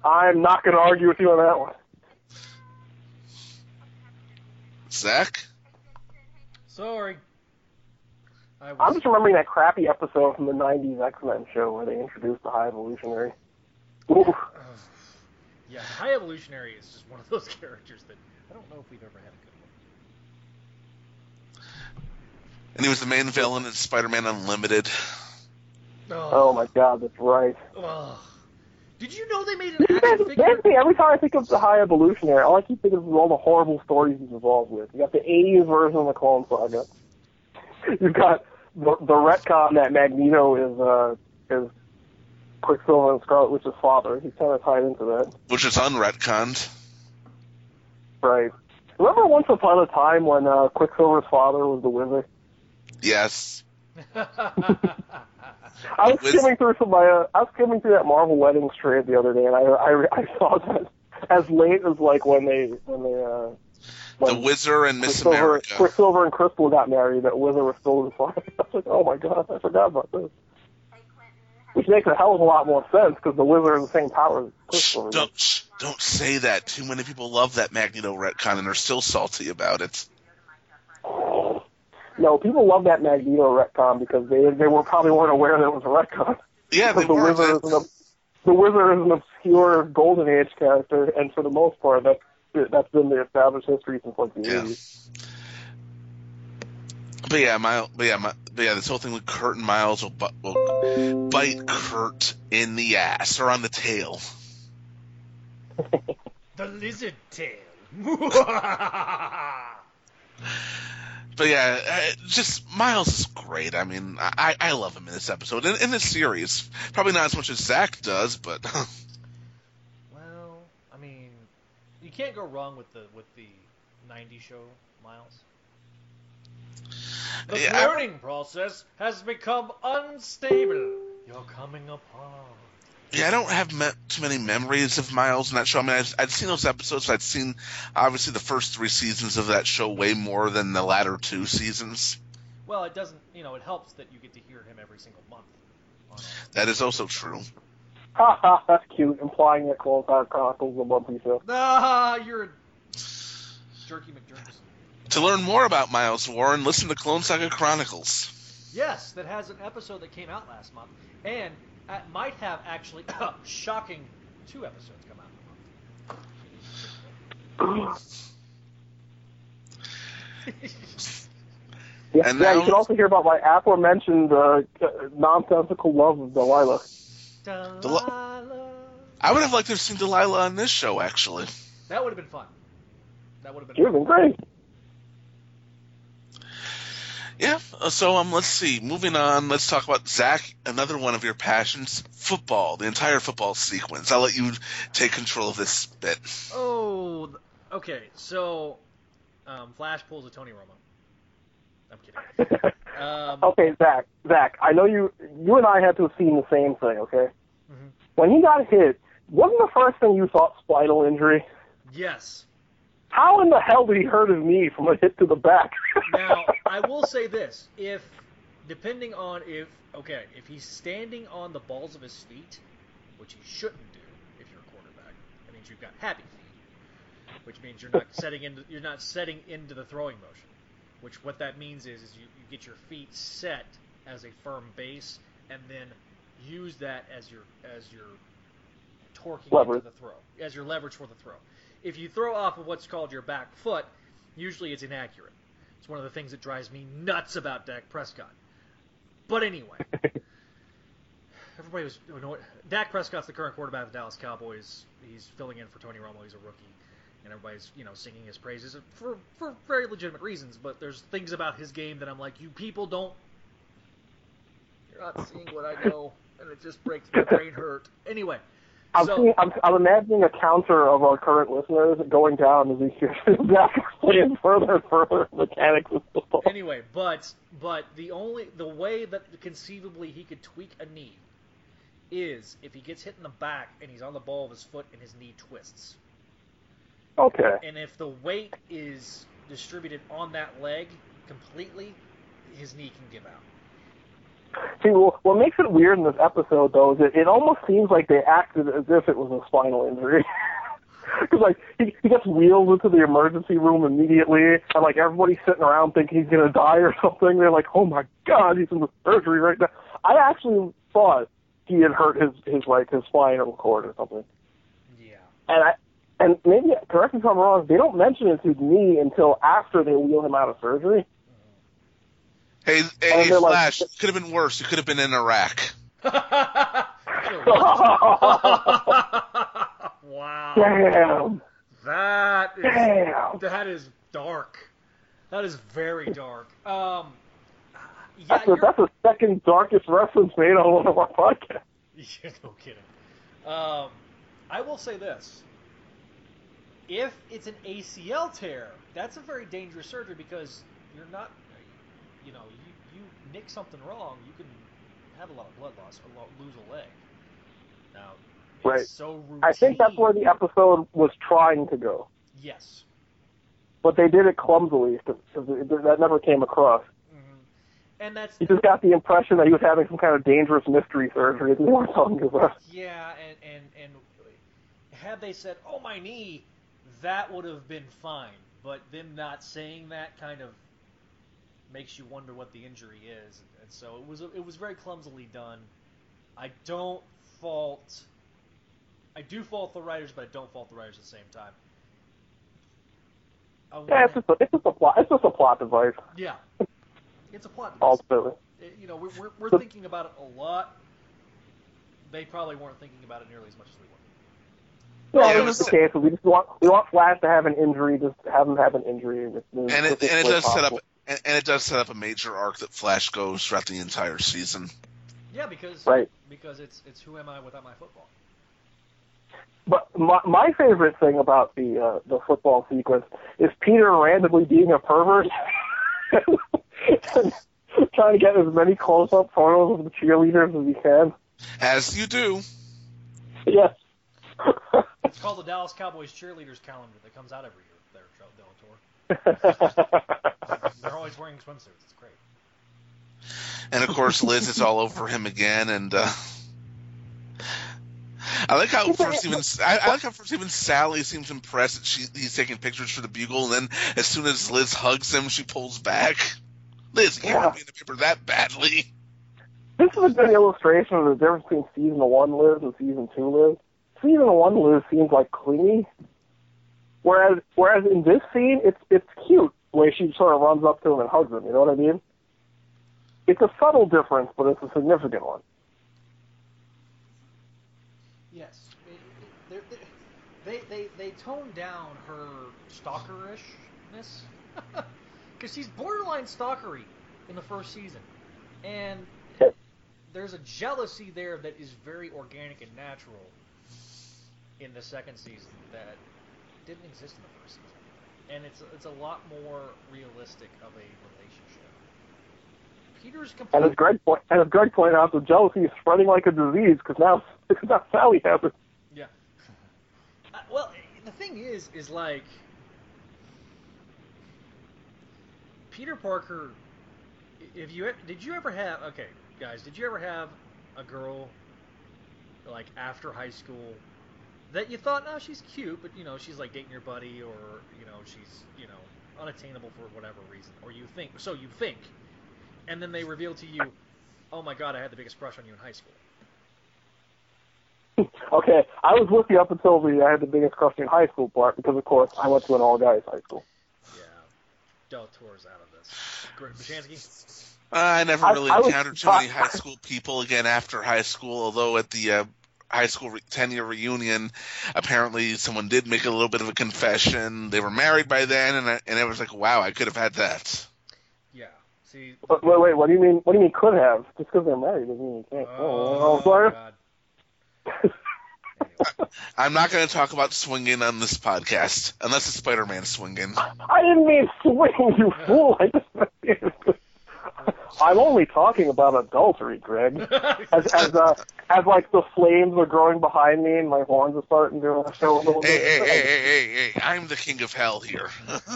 I'm not going to argue with you on that one.
Zach.
Sorry. I
I'm just remembering that crappy episode from the '90s X-Men show where they introduced the High Evolutionary. Ooh.
Uh, yeah, High Evolutionary is just one of those characters that I don't know if we've ever had a good one.
And he was the main villain in Spider-Man Unlimited.
Oh, oh my God, that's right.
Ugh. Did you know they made an
This
action
is
figure?
basically every time I think of the High Evolutionary, all I keep thinking of is all the horrible stories he's involved with. You got the '80s version of the Clone Saga. You've got the, the retcon that Magneto is uh, is Quicksilver and Scarlet Witch's father. He's kind of tied into that,
which is unretconned.
right? Remember once upon a time when uh, Quicksilver's father was the Wizard?
Yes.
I was
Wiz-
skimming through some of my, uh, I was skimming through that Marvel Weddings trade the other day, and I I, I saw that as late as like when they when they uh,
The Wizard and Miss
Quicksilver,
America.
Quicksilver and Crystal got married, that Wizard was still in fire. I was like, oh my god, I forgot about this. Which makes a hell of a lot more sense because the Wizard has the same power as
Shh, don't shh, don't say that. Too many people love that Magneto retcon and are still salty about it.
No, people love that Magneto retcon because they they were probably weren't aware that it was a retcon.
Yeah, they
the
were.
Wizard is an the Wizard is an obscure Golden Age character, and for the most part, that's that's been the established history since like the
Yeah.
80s.
But yeah, Miles. But yeah, my, but yeah, this whole thing with Curt and Miles will, bu- will bite Curt in the ass or on the tail.
the lizard tail.
But yeah, uh, just Miles is great. I mean, I, I love him in this episode in, in this series. Probably not as much as Zach does, but
well, I mean, you can't go wrong with the with the '90s show, Miles. The
Yeah, I-
learning process has become unstable. You're coming apart.
yeah, I don't have me- too many memories of Miles in that show. I mean, I'd, I'd seen those episodes. I'd seen obviously the first three seasons of that show way more than the latter two seasons.
Well, it doesn't. You know, it helps that you get to hear him every single month. on.
That is also true.
Ha ha, that's cute, implying that Clone Saga Chronicles is a monthly show.
Ah, you're a jerky McJerkson.
To learn more about Miles Warren, listen to Clone Saga Chronicles.
Yes, that has an episode that came out last month, and uh, might have actually shocking two episodes come out in a month.
Yeah,
And
yeah you can also hear about my aforementioned uh, nonsensical love of Delilah.
Delilah.
I would have liked to have seen Delilah on this show, actually.
That would have been fun. That would have been.
She would have been great.
Yeah. uh, So um, let's see. Moving on, let's talk about Zach. Another one of your passions, football. The entire football sequence. I'll let you take control of this bit.
Oh, okay. So, um, Flash pulls a Tony Romo. I'm kidding. Um,
okay, Zach, Zach, I know you you and I had to have seen the same thing, okay?
Mhm.
When he got hit, wasn't the first thing you thought spinal injury?
Yes.
How in the hell did he hurt his knee from a hit to the back?
Now, I will say this: if, depending on if, okay, if he's standing on the balls of his feet, which he shouldn't do if you're a quarterback, that means you've got happy feet, which means you're not setting into you're not setting into the throwing motion. Which what that means is is you, you get your feet set as a firm base, and then use that as your as your torquing
Leverage.
into the throw, as your leverage for the throw. If you throw off of what's called your back foot, usually it's inaccurate. It's one of the things that drives me nuts about Dak Prescott. But anyway, everybody was annoyed. Dak Prescott's the current quarterback of the Dallas Cowboys. He's filling in for Tony Romo. He's a rookie, and everybody's you know singing his praises for for very legitimate reasons. But there's things about his game that I'm like, you people don't You're not seeing what I know, and it just breaks my brain hurt. Anyway,
I'm,
so
seeing, I'm, I'm imagining a counter of our current listeners going down as we hear Zach explain further and further mechanics of football.
anyway, but but the only the way that conceivably he could tweak a knee is if he gets hit in the back and he's on the ball of his foot and his knee twists.
Okay.
And if the weight is distributed on that leg completely, his knee can give out.
See, well, what makes it weird in this episode, though, is it, it almost seems like they acted as if it was a spinal injury. Because, like, he, he gets wheeled into the emergency room immediately, and, like, everybody's sitting around thinking he's going to die or something. They're like, oh my god, he's in the surgery right now. I actually thought he had hurt his, his like, his spinal cord or something.
Yeah.
And I, and maybe, correct me if I'm wrong, they don't mention it's his knee until after they wheel him out of surgery.
Hey,
And
hey,
they're like-
Flash, could have been worse. You could have been in Iraq.
wow.
Damn.
That is
Damn.
that is dark. That is very dark. Um, yeah,
That's, a, that's the second darkest reference made on one of our podcasts.
yeah, no kidding. Um, I will say this: if it's an ACL tear, that's a very dangerous surgery because you're not, you know, you, you nick something wrong, you can have a lot of blood loss or lose a leg. Now, it's
Right.
so.
I think that's where the episode was trying to go,
Yes.
but they did it clumsily because that never came across. Mm-hmm.
And that's
You just got the impression that he was having some kind of dangerous mystery surgery that they weren't about.
Yeah, and, and, and had they said, "Oh, my knee," that would have been fine. But them not saying that kind of makes you wonder what the injury is, and so it was it was very clumsily done. I don't fault. I do fault the writers, but I don't fault the writers at the same time. I
Yeah, it's just a, it's just a plot. It's just a plot device.
yeah, it's a plot. device.
Ultimately,
uh, you know, we're, we're, we're thinking about it a lot. They probably weren't thinking about it nearly as much as we were.
No,
Yeah, it was-
just okay. So we just want we want Flash to have an injury. Just have him have an injury. And,
And it, and it does set up and, and it does set up a major arc that Flash goes throughout the entire season.
Yeah, because
Right.
because it's it's who am I without my football.
But my my favorite thing about the uh, the football sequence is Peter randomly being a pervert, and trying to get as many close up photos of the cheerleaders as he can.
As you do.
Yes.
It's called the Dallas Cowboys cheerleaders calendar that comes out every year. There, Bellator. They're always wearing swimsuits. It's great.
And of course, Liz is all over him again, and uh, I like how first even I, I like how first even Sally seems impressed that she he's taking pictures for the Bugle, and then as soon as Liz hugs him, she pulls back. Liz, you can't
Yeah.
want to be in the paper that badly.
This is a good illustration of the difference between season one Liz and season two Liz. Season one Liz seems like clingy, whereas whereas in this scene it's it's cute the way she sort of runs up to him and hugs him. You know what I mean? It's a subtle difference, but it's a significant one.
Yes. It- it- they're- They, they, they toned down her stalkerishness. Because she's borderline stalkery in the first season. And there's a jealousy there that is very organic and natural in the second season that didn't exist in the first season. And it's, it's a lot more realistic of a relationship. Peter's
And as Greg point, and as Greg pointed out, the jealousy is spreading like a disease because now now Sally has it.
Yeah. Uh, well, the thing is, is like Peter Parker. If you did you ever have okay, guys, did you ever have a girl like after high school that you thought, no, she's cute, but you know, she's like dating your buddy, or you know, she's you know unattainable for whatever reason, or you think so you think, and then they reveal to you, oh my god, I had the biggest crush on you in high school.
Okay, I was with you up until the I had the biggest crush in high school part because of course I went to an all guys high school.
Yeah, Del Tor's out of this. Greg Bashansky?
I never really
I was-
encountered too many high school people again after high school, although at the uh, high school re- 10 year reunion, apparently someone did make a little bit of a confession. They were married by then, and, I, and it was like, wow, I could have had that.
Yeah. See,
Wait, wait, wait, what do you mean? What do you mean could have? Just because they're married doesn't mean you can't.
oh,
Oh, oh sorry.
God.
I'm not going to talk about swinging on this podcast unless it's Spider-Man swinging.
I didn't mean swing, you fool. I just I'm only talking about adultery, Greg. As as uh, as like the flames are growing behind me and my horns are starting to show a little
Hey,
bit.
hey, hey, hey, hey, hey! I'm the king of hell here.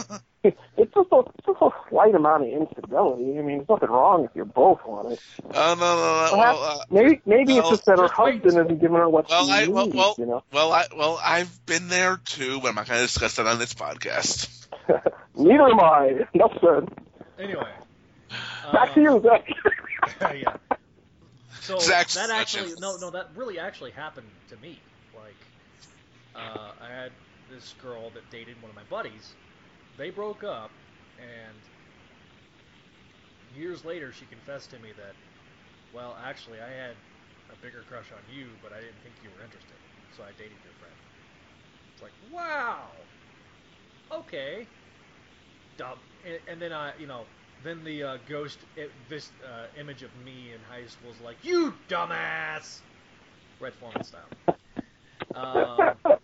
It's just a it's just a slight amount of infidelity. I mean, there's nothing wrong if you're both want it.
Oh no, no, no!
Perhaps,
Well, uh,
maybe maybe it's just that her husband isn't giving her what
well,
she
I,
needs.
well, well,
you know.
well, I, well, I've been there too, but I'm not going to discuss that on this podcast.
Neither am I. Enough said.
Anyway.
Back to
um,
you, Zach.
yeah. So
Zach's
that actually no no that really actually happened to me. Like uh, I had this girl that dated one of my buddies. They broke up, and years later she confessed to me that, well, actually I had a bigger crush on you, but I didn't think you were interested, so I dated your friend. It's like wow, okay, dumb. And, and then I you know then the uh, ghost i- this uh, image of me in high school is like, "You dumbass," Red Foreman style. Um,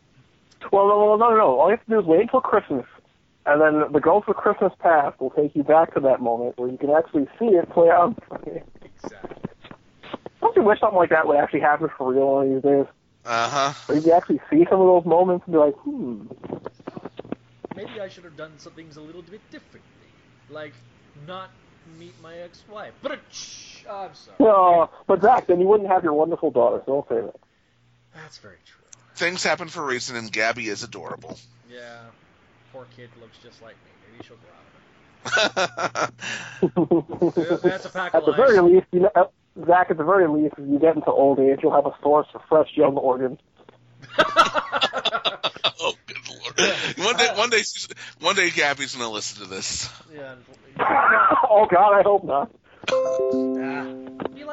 Well, no, no, no, no, no. All you have to do is wait until Christmas, and then the Ghost of Christmas Past will take you back to that moment where you can actually see it play out.
exactly.
Don't you wish something like that would actually happen for real one of these days?
Uh huh.
Where you can actually see some of those moments and be like, hmm.
Maybe I should have done some things a little bit differently, like not meet my ex-wife. But oh, I'm sorry.
No, but Zach, then you wouldn't have your wonderful daughter, so don't say that.
That's very true.
Things happen for a reason, and Gabby is adorable.
Yeah, poor kid looks just like me. Maybe she'll grow out of it. That's a pack
At the
lies.
very least, you know, uh, Zach, at the very least, as you get into old age, you'll have a source for fresh young organs.
good lord! One day, one day, one day, Gabby's going to listen to this.
yeah.
oh God, I hope not.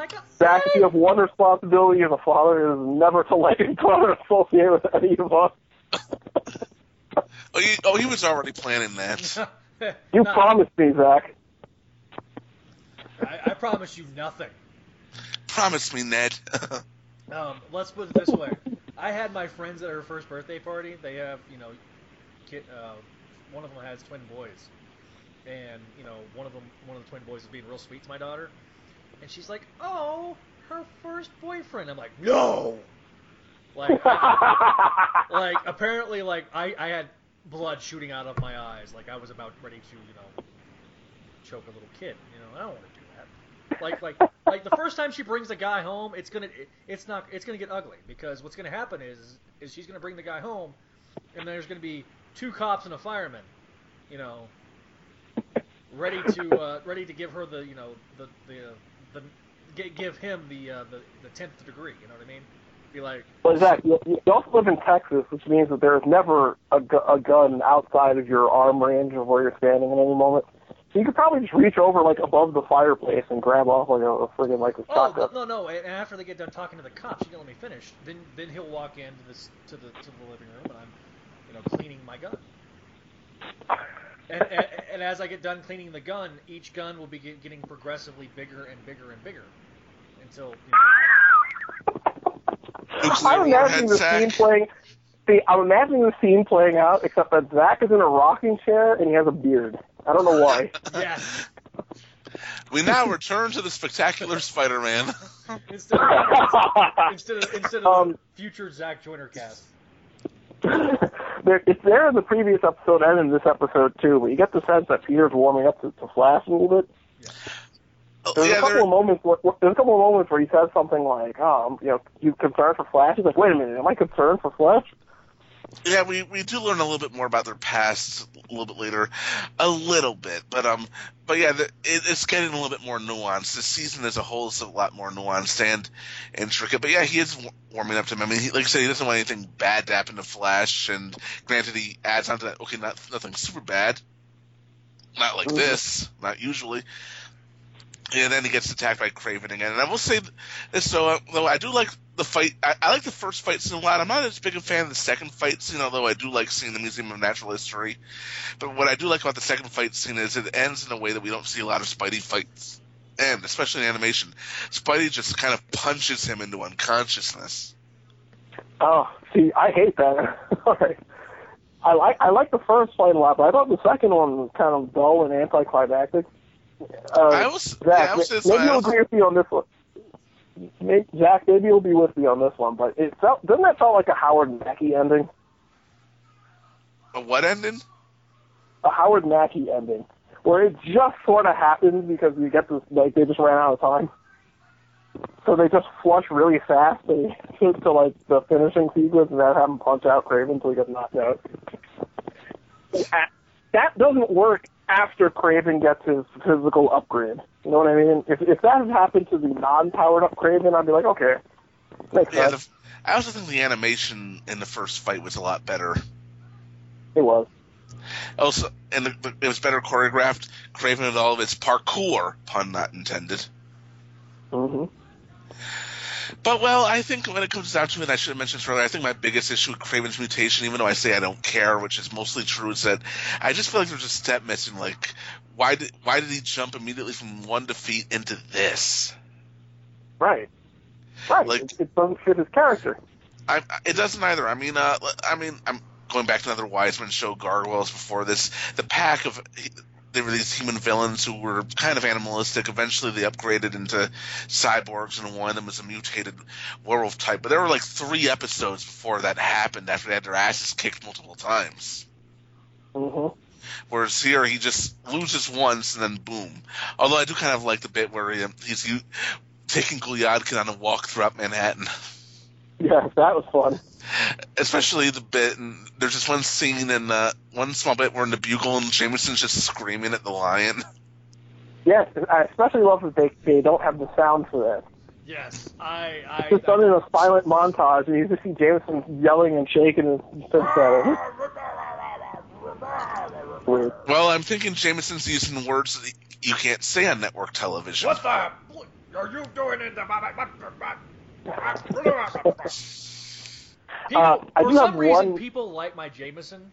Like?
Zach, if you have one responsibility as a father, it is never to let your daughter associate with any of us.
Oh, he, oh, he was already planning that.
You
No,
promised me, Zach.
I, I promise you nothing.
Promise me, Ned.
Um, let's put it this way: I had my friends at her first birthday party. They have, you know, kid, uh, one of them has twin boys, and you know, one of them, one of the twin boys is being real sweet to my daughter, and she's like, "Oh, her first boyfriend." I'm like, "No!" Like, like apparently, like I, I had blood shooting out of my eyes. Like I was about ready to, you know, choke a little kid. You know, I don't want to do that. Like, like, like the first time she brings the guy home, it's gonna, it, it's not, it's gonna get ugly because what's gonna happen is, is she's gonna bring the guy home, and there's gonna be two cops and a fireman, you know, ready to, uh, ready to give her the, you know, the, the, the, give him the, uh, the, the tenth degree. You know what I mean? Be like,
Well, Zach, you, you also live in Texas, which means that there is never a, gu- a gun outside of your arm range of where you're standing at any moment. So you could probably just reach over like above the fireplace and grab off like a, a friggin' like a shotgun.
Oh
shotgun.
no no! And after they get done talking to the cops, you gonna let me finish. Then then he'll walk into this to the to the living room, and I'm, you know, cleaning my gun. And, and, and as I get done cleaning the gun, each gun will be get, getting progressively bigger and bigger and bigger, until you know,
Nuclear
I'm imagining the
warhead
scene playing. See, I'm imagining the scene playing out, except that Zach is in a rocking chair and he has a beard. I don't know why.
yes.
We now return to the spectacular Spider-Man.
Instead of instead of instead of
Um,
future Zach Joyner cast.
there, it's there in the previous episode and in this episode too, but you get the sense that Peter's warming up to, to Flash a little bit.
Oh,
There's a couple
there,
of moments. Where, there's a couple of moments where he says something like, "Um, you know, you concerned for Flash?" He's like, "Wait a minute, am I concerned for Flash?"
Yeah, we, we do learn a little bit more about their past a little bit later, a little bit, but um, but yeah, the, it, it's getting a little bit more nuanced. The season as a whole is a lot more nuanced and intricate. But yeah, he is warming up to him. I mean, he, like I said, he doesn't want anything bad to happen to Flash, and granted, he adds on to that. Okay, not nothing super bad, not like
Mhm.
this, not usually. And then he gets attacked by Kraven again. And I will say so uh, though I do like the fight. I, I like the first fight scene a lot. I'm not as big a fan of the second fight scene, although I do like seeing the Museum of Natural History. But what I do like about the second fight scene is it ends in a way that we don't see a lot of Spidey fights end, especially in animation. Spidey just kind of punches him into unconsciousness.
Oh, see, I hate that. Right. I like I like the first fight a lot, but I thought the second one was kind of dull and anticlimactic. Uh,
I was,
Zach,
yeah, I was just,
maybe
I
I'll agree with you on this one. Maybe, Zach, maybe you'll be with me on this one, but it felt doesn't that sound like a Howard Mackie ending?
a what ending?
A Howard Mackie ending, where it just sort of happens because you get this like they just ran out of time, so they just flush really fast they, to, to like the finishing sequence and then have him punch out Kraven until he gets knocked out. That doesn't work after Kraven gets his physical upgrade. You know what I mean? If if that had happened to the non-powered up Kraven, I'd be like, okay, makes
Yeah,
sense.
the, I also think the animation in the first fight was a lot better.
It was.
Also, and the, it was better choreographed. Kraven with all of its parkour, pun not intended.
hmm
But well, I think when it comes down to it, I should have mentioned this earlier. I think my biggest issue with Kraven's mutation, even though I say I don't care, which is mostly true, is that I just feel like there's a step missing. Like, why did why did he jump immediately from one defeat into this?
Right. Right.
Like-
it, it doesn't fit his character.
I, it doesn't either. I mean, uh, I mean, I'm going back to another Weisman show, Gargoyles. Before this, the pack of there were these human villains who were kind of animalistic. Eventually, they upgraded into cyborgs, and one of them was a mutated werewolf type. But there were like three episodes before that happened. After they had their asses kicked multiple times.
hmm
Whereas here, he just loses once and then boom. Although I do kind of like the bit where he, he's u- taking Gulyadkin on a walk throughout Manhattan.
Yeah, that was fun.
Especially the bit and there's just one scene in uh, one small bit where in the bugle and Jameson's just screaming at the lion.
Yes, I especially love that they they don't have the sound for that.
Yes, I. I
It's just done in a silent montage, and you just see Jameson yelling and shaking his fist at him. Weird.
Well, I'm thinking Jameson's using words that you can't say on network television.
What the are you doing in the
People,
Uh, I
for
do
some
have
reason,
one-
people like my Jameson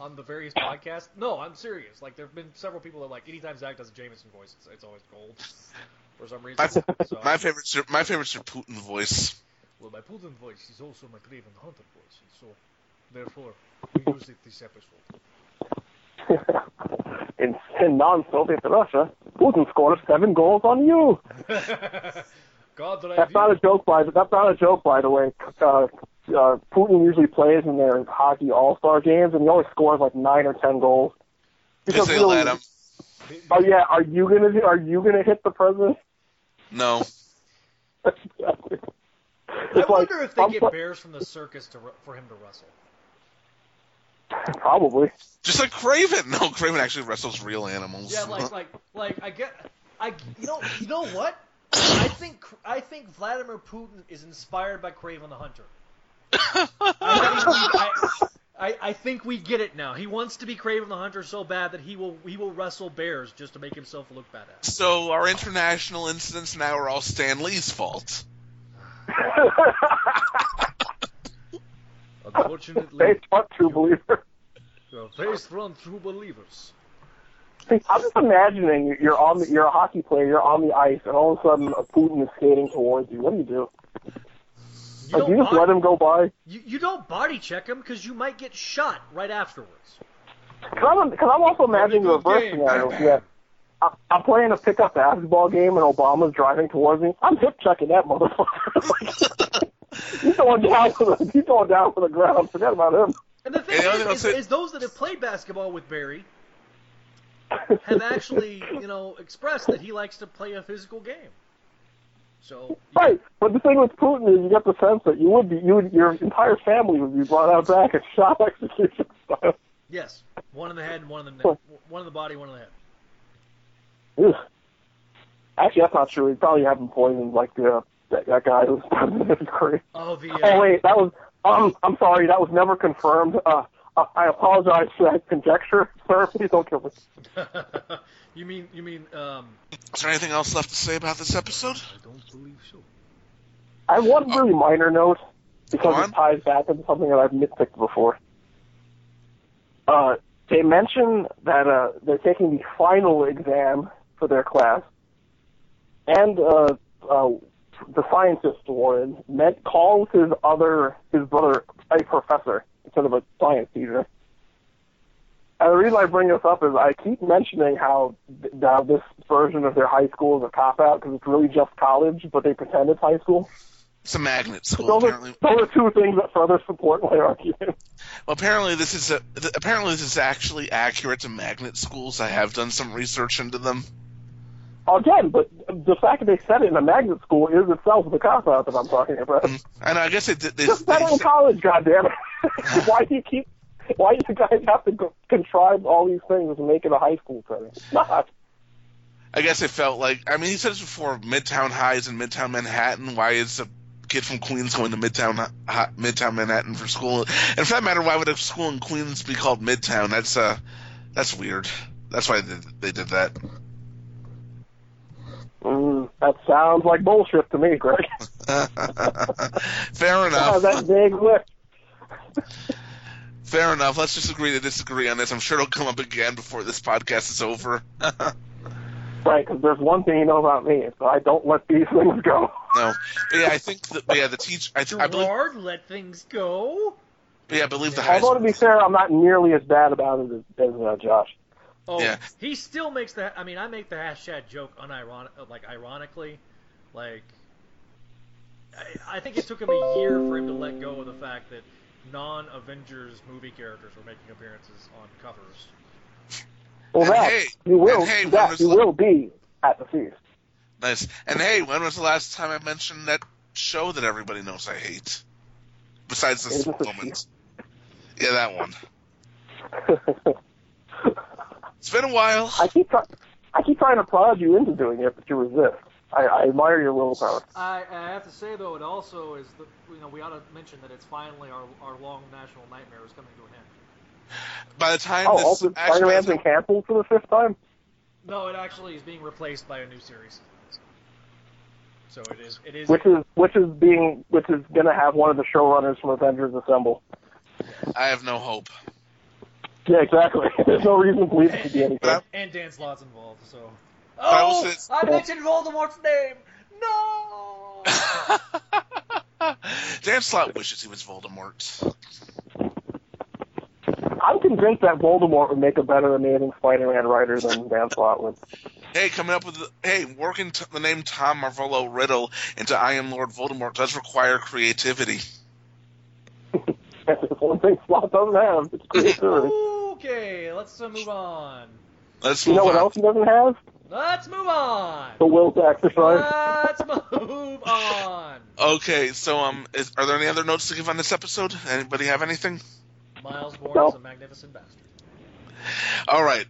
on the various podcasts. No, I'm serious. Like, there have been several people that like anytime Zach does a Jameson voice, it's, it's always gold. For some reason.
My,
so,
my favorite's your, my favorite's your Putin voice.
well, my Putin voice is also my Kraven Hunter voice, and so therefore we use it this episode.
in, in non-Soviet Russia, Putin scored seven goals on you.
God, that I
That's not a joke, by that's not a joke, by the way. Uh, uh, Putin usually plays in their hockey all-star games, and he always scores like nine or ten goals.
Because they let him.
Oh yeah, are you gonna are you gonna hit the president?
No.
I
It's like,
wonder if they
I'm
get
pl-
bears from the circus to ru- for him to wrestle.
Probably.
Just like Kraven. No, Kraven actually wrestles real animals.
Yeah, like like like I get I you know you know what? I think I think Vladimir Putin is inspired by Kraven the Hunter. I think, we, I, I, I think we get it now. He wants to be Kraven the Hunter so bad that he will he will wrestle bears just to make himself look badass.
so our international incidents now are all Stan Lee's fault.
Unfortunately,
They what true believer.
the face run true believers.
I'm just imagining you're on the, you're a hockey player, you're on the ice, and all of a sudden a Putin is skating towards you. What do you do?
You
Like, you
don't,
just let him go by?
you, you don't body check him because you might get shot right afterwards.
Because I'm, cause I'm also imagining the
Really good
reverse
game.
scenario. Yeah. I, I'm playing a pickup basketball game and Obama's driving towards me. I'm hip checking that motherfucker. he's going down for the he's going down for the ground. Forget about him.
And the thing
Yeah,
is, is, is those that have played basketball with Barry have actually, you know, expressed that he likes to play a physical game. So
Right, but the thing with Putin is you get the sense that you would be, you would, your entire family would be brought out back and shot execution style.
yes, one in the head and one in the neck, one in the body, one in the head.
Ugh. Actually, that's not true. He'd probably have him poisoned like the that, that guy who was president of Korea.
Oh, the uh,
Oh wait, that was um. I'm sorry, that was never confirmed. Uh, uh, I apologize for that conjecture, sir. Please don't kill me.
you mean you mean um?
Is there anything else left to say about this episode?
I don't believe so.
I have one really minor note because it ties back into something that I've nitpicked before. Uh, they mention that uh, they're taking the final exam for their class, and uh, uh, the scientist Warren met calls his other his brother a professor instead of a science teacher. And the reason I bring this up is I keep mentioning how th- now this version of their high school is a cop out because it's really just college, but they pretend it's high school.
It's a magnet school.
Those are,
Apparently,
those are two things that further support my argument.
well, apparently this is a, apparently this is actually accurate to magnet schools. I have done some research into them.
Again, but the fact that they said it in a magnet school is itself the cop out that I'm talking about.
And I guess did- they,
Just better in college, goddammit. why do you keep? Why do you guys have to go, contrive all these things and make it a high school setting? Not.
I guess it felt like I mean he said this before. Midtown High is in Midtown Manhattan. Why is a kid from Queens going to Midtown Midtown Manhattan for school? And for that matter, why would a school in Queens be called Midtown? That's uh, that's weird. That's why they did that.
Mm, that sounds like bullshit to me, Greg.
Fair enough.
that vague lip.
Fair enough. Let's just agree to disagree on this. I'm sure it'll come up again before this podcast is over.
Right, because there's one thing you know about me, so I don't let these things go.
no, but yeah, I think that yeah, the teach. I, I believe.
Gerard, let things go.
but yeah, I believe the high
Although to be fair, I'm not nearly as bad about it as, as uh, Josh.
Oh,
Yeah.
he still makes the. I mean, I make the hashtag joke unironic, like ironically, like. I, I think it took him a year for him to let go of the fact that non-Avengers movie characters were making appearances on covers.
Well, that
hey,
you will.
hey, when
that
was
you
the-
will be at the feast.
Nice. And hey, when was the last time I mentioned that show that everybody knows I hate? Besides this
the
moment. Yeah, that one. It's been a while.
I keep try- I keep trying to prod you into doing it, but you resist. I, I admire your willpower.
I, I have to say though, it also is the you know we ought to mention that it's finally our our long national nightmare is coming to an end.
By the time
Oh,
this
also Spider-Man's been canceled for the fifth time.
No, it actually is being replaced by a new series. So it is it is
which is which is being which is going to have one of the showrunners from Avengers Assemble.
I have no hope.
Yeah, exactly. There's no reason to believe it could be anything.
But
and Dan Slott's involved. So
I
oh,
say-
I mentioned Voldemort's name. No.
Dan Slott wishes he was Voldemort.
I'm convinced that Voldemort would make a better Amazing Spider-Man writer than Dan Slott would.
Hey, coming up with the, hey, working t- the name Tom Marvolo Riddle into I Am Lord Voldemort does require creativity.
That's one thing Slott doesn't have. It's creativity.
Okay, let's uh, move on.
Let's
you
move
know what
on.
else he doesn't have?
Let's move on.
The will to exercise.
Let's move on.
Okay, so um, is, are there any other notes to give on this episode? Anybody have anything?
Miles Bourne
No.
is a magnificent bastard.
All right,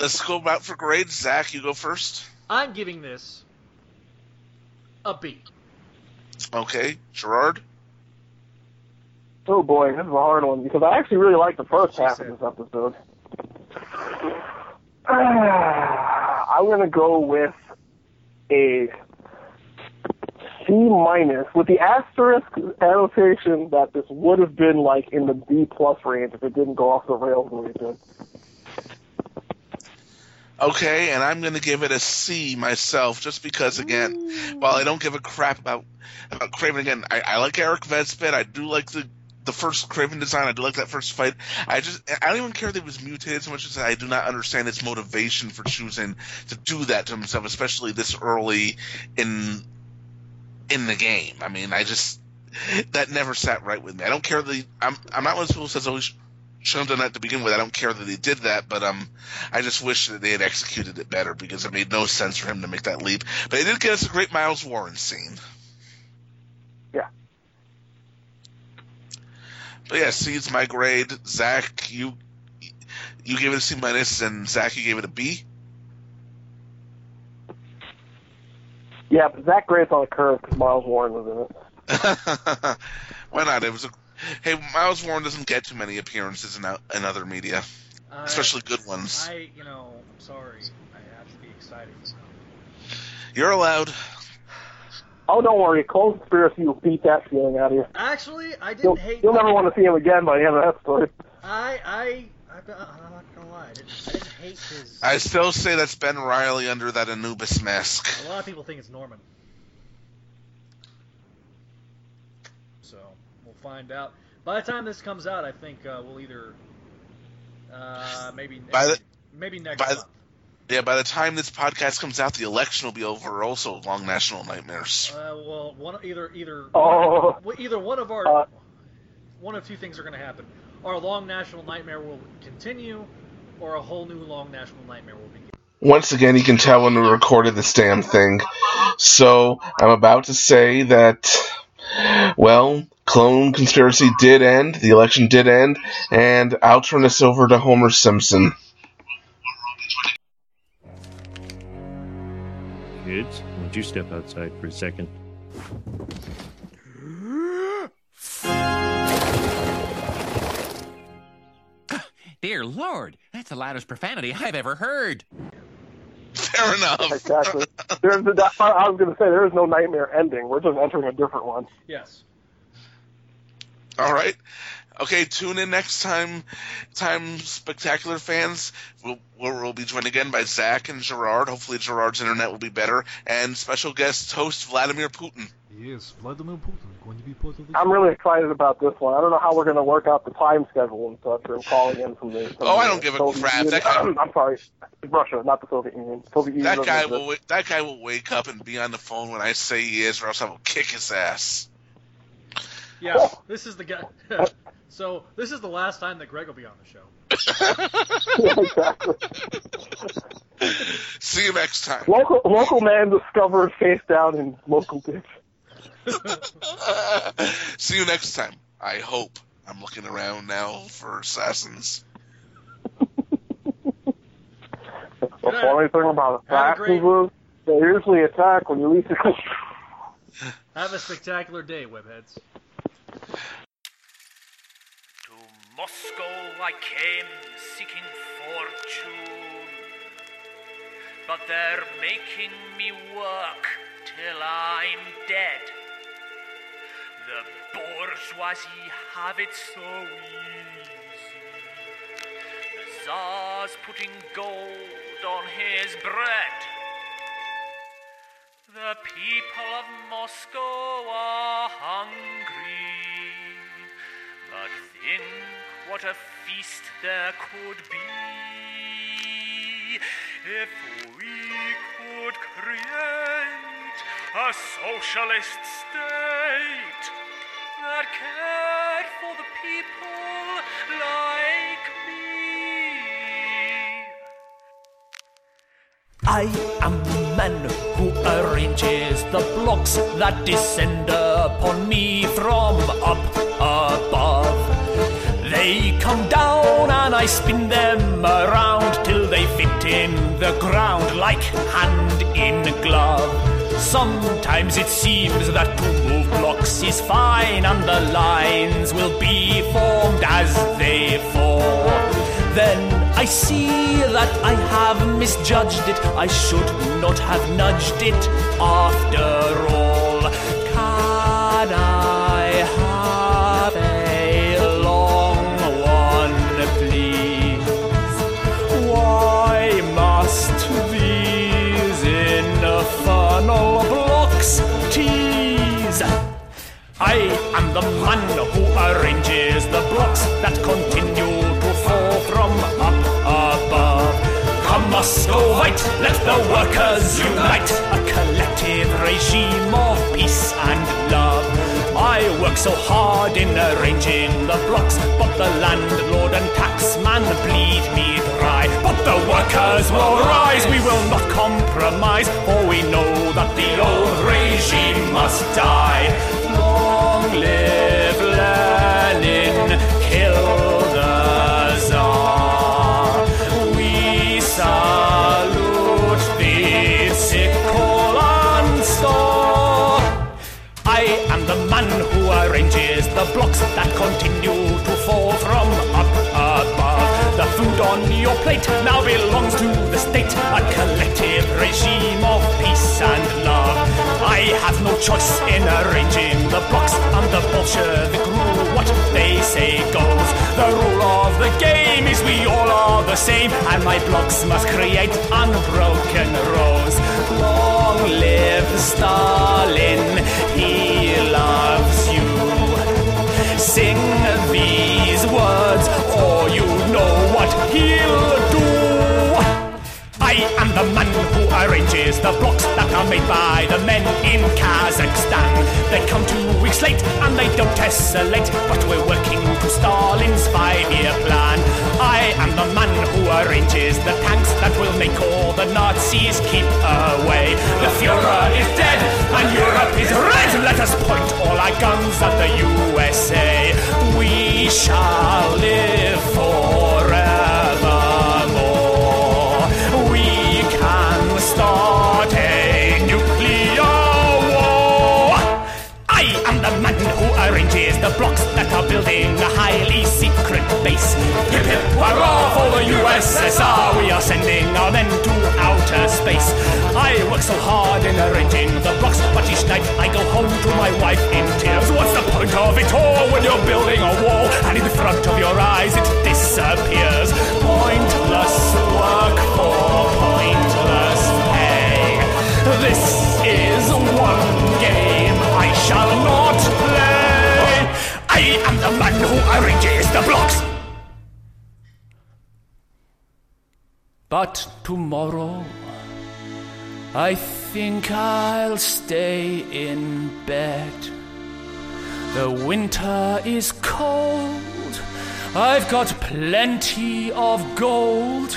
let's go out for grades. Zach, you go first.
I'm giving this a B.
Okay, Gerard.
Oh boy, this is a hard one because I actually really like the first half of this episode. I'm gonna go with a C minus with the asterisk annotation that this would have been like in the B plus range if it didn't go off the rails the way it did.
Okay, and I'm going to give it a C myself, just because again, while I don't give a crap about about Kraven again, I, I like Eric Vesbit. I do like the the first Kraven design. I do like that first fight. I just I don't even care that he was mutated so much as I do not understand his motivation for choosing to do that to himself, especially this early in in the game. I mean, I just that never sat right with me. I don't care that I'm I'm not one of those people who says oh. he sh- Shouldn't have done that to begin with. I don't care that he did that, but um, I just wish that they had executed it better because it made no sense for him to make that leap. But it did get us a great Miles Warren scene.
Yeah.
But yeah, C is my grade. Zach, you you gave it a C minus, and Zach, you gave it a B.
Yeah, but Zach grades on a curve because Miles Warren was in it.
Why not? It was a hey. Miles Warren doesn't get too many appearances in, in other media,
I-
especially good ones.
I, you know, I'm sorry. I have to be excited.
You're allowed.
Oh, don't worry. Clone Conspiracy will beat that feeling out of you.
Actually, I didn't
You'll,
hate.
you'll never want to see him again by the end of that story.
I I I I'm not gonna lie. I didn't, I didn't hate his.
I still say that's Ben Reilly under that Anubis mask.
A lot of people think it's Norman. So we'll find out. By the time this comes out, I think uh, we'll either uh, maybe next,
By the-
maybe next
by the-
month.
Yeah, by the time this podcast comes out, the election will be over. Also, long national nightmares.
Uh, well, one either either
Oh.
one, either one of our
Uh,
one of two things are going to happen. Our long national nightmare will continue, or a whole new long national nightmare will begin.
Once again, you can tell when we recorded this damn thing. So, I'm about to say that, well, clone conspiracy did end, the election did end, and I'll turn this over to Homer Simpson.
Kids, won't you step outside for a second?
Dear Lord, that's the loudest profanity I've ever heard.
Fair enough.
Exactly. There's the, I I was going to say there is no nightmare ending. We're just entering a different one.
Yes.
All right. Okay, tune in next time. Time spectacular fans. We'll, we'll, we'll be joined again by Zach and Gerard. Hopefully, Gerard's internet will be better. And special guest host Vladimir Putin.
Yes, Vladimir Putin going to be part of the
I'm really excited about this one. I don't know how we're going to work out the time schedule and such. I'm calling in from the. From
Oh, I don't give a crap. That guy,
I'm sorry, Russia, not the Soviet Union. Soviet
That
doesn't
guy will that guy will wake up and be on the phone when I say he is, or else I will kick his ass.
Yeah. Oh. This is the guy. so this is the last time that Greg will be on the show.
See you next time.
Local local man discovered face down in local ditch.
See you next time. I hope. I'm looking around now for assassins.
The funny thing about
Have a great-
assassins is they usually attack when you least expect.
Have a spectacular day, webheads.
To Moscow I came seeking fortune, but they're making me work till I'm dead. The bourgeoisie have it so easy. The Tsar's putting gold on his bread. The people of Moscow are hungry. But think what a feast there could be if we could create a socialist state that cared for the people like me. I am the man who arranges the blocks that descend upon me from up. They come down and I spin them around till they fit in the ground like hand in glove. Sometimes it seems that to move blocks is fine and the lines will be formed as they fall. Then I see that I have misjudged it. I should not have nudged it after all. The man who arranges the blocks that continue to fall from up above. Come Muscovite, let the workers unite, a collective regime of peace and love. I work so hard in arranging the blocks, but the landlord and taxman bleed me dry. But the workers will rise, we will not compromise, for we know that the old regime must die. Live kill the. We salute the. I am the man who arranges the blocks that continue to fall from food on your plate now belongs to the state, a collective regime of peace and love. I have no choice in arranging the blocks. The Bolshevik rule, what they say goes. The rule of the game is we all are the same, and my blocks must create unbroken rows. Long live Stalin, he loves you. Sing I am the man who arranges the blocks that are made by the men in Kazakhstan. They come two weeks late and they don't tessellate, but we're working to Stalin's five-year plan. I am the man who arranges the tanks that will make all the Nazis keep away. The Fuhrer is dead and Europe is red. Let us point all our guns at the USA. We shall live forevermore. Who arranges the blocks that are building a highly secret base. Hip hip hurrah for the USSR! We are sending our men to outer space. I work so hard in arranging the blocks, but each night I go home to my wife in tears. What's the point of it all when you're building a wall and in front of your eyes it disappears? Pointless work for pointless pay. This is one game I shall not play. I am the man who arranges the blocks. But tomorrow, I think I'll stay in bed. The winter is cold. I've got plenty of gold.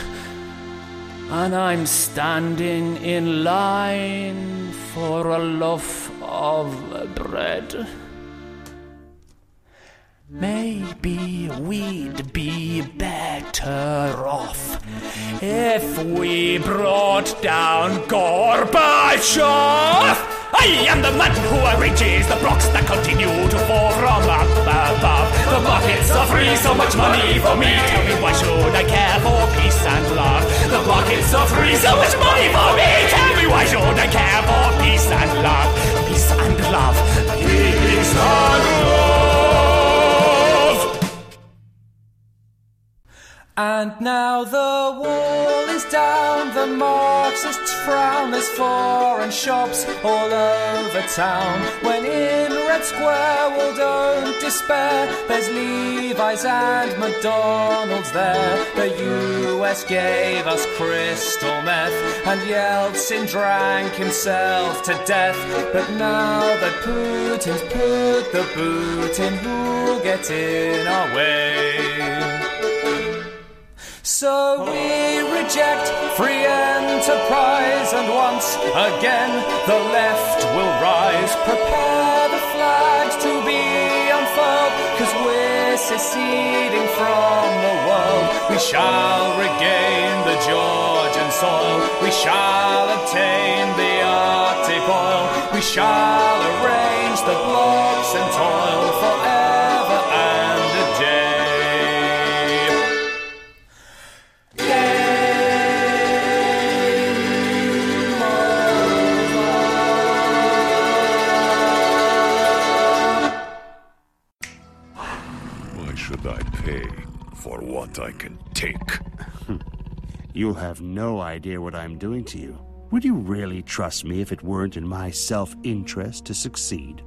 And I'm standing in line for a loaf of bread. Maybe we'd be better off if we brought down Gorbachev. I am the man who arranges the blocks that continue to fall from up above. The buckets are free, so much money for me. Tell me why should I care for peace and love? The buckets are free, so much money for me. Tell me why should I care for peace and love? Peace and love. Peace and love.
And now the wall is down, the Marxists frown, there's foreign shops all over town. When in Red Square, well, don't despair, there's Levi's and McDonald's there. The US gave us crystal meth, and Yeltsin drank himself to death. But now that Putin's put the boot in, who'll get in our way? So we reject free enterprise, and once again the left will rise. Prepare the flags to be unfurled, cause we're seceding from the world. We shall regain the Georgian soil, we shall obtain the Arctic oil, we shall arrange
I can take?
You'll have no idea what I'm doing to you. Would you really trust me if it weren't in my self interest to succeed?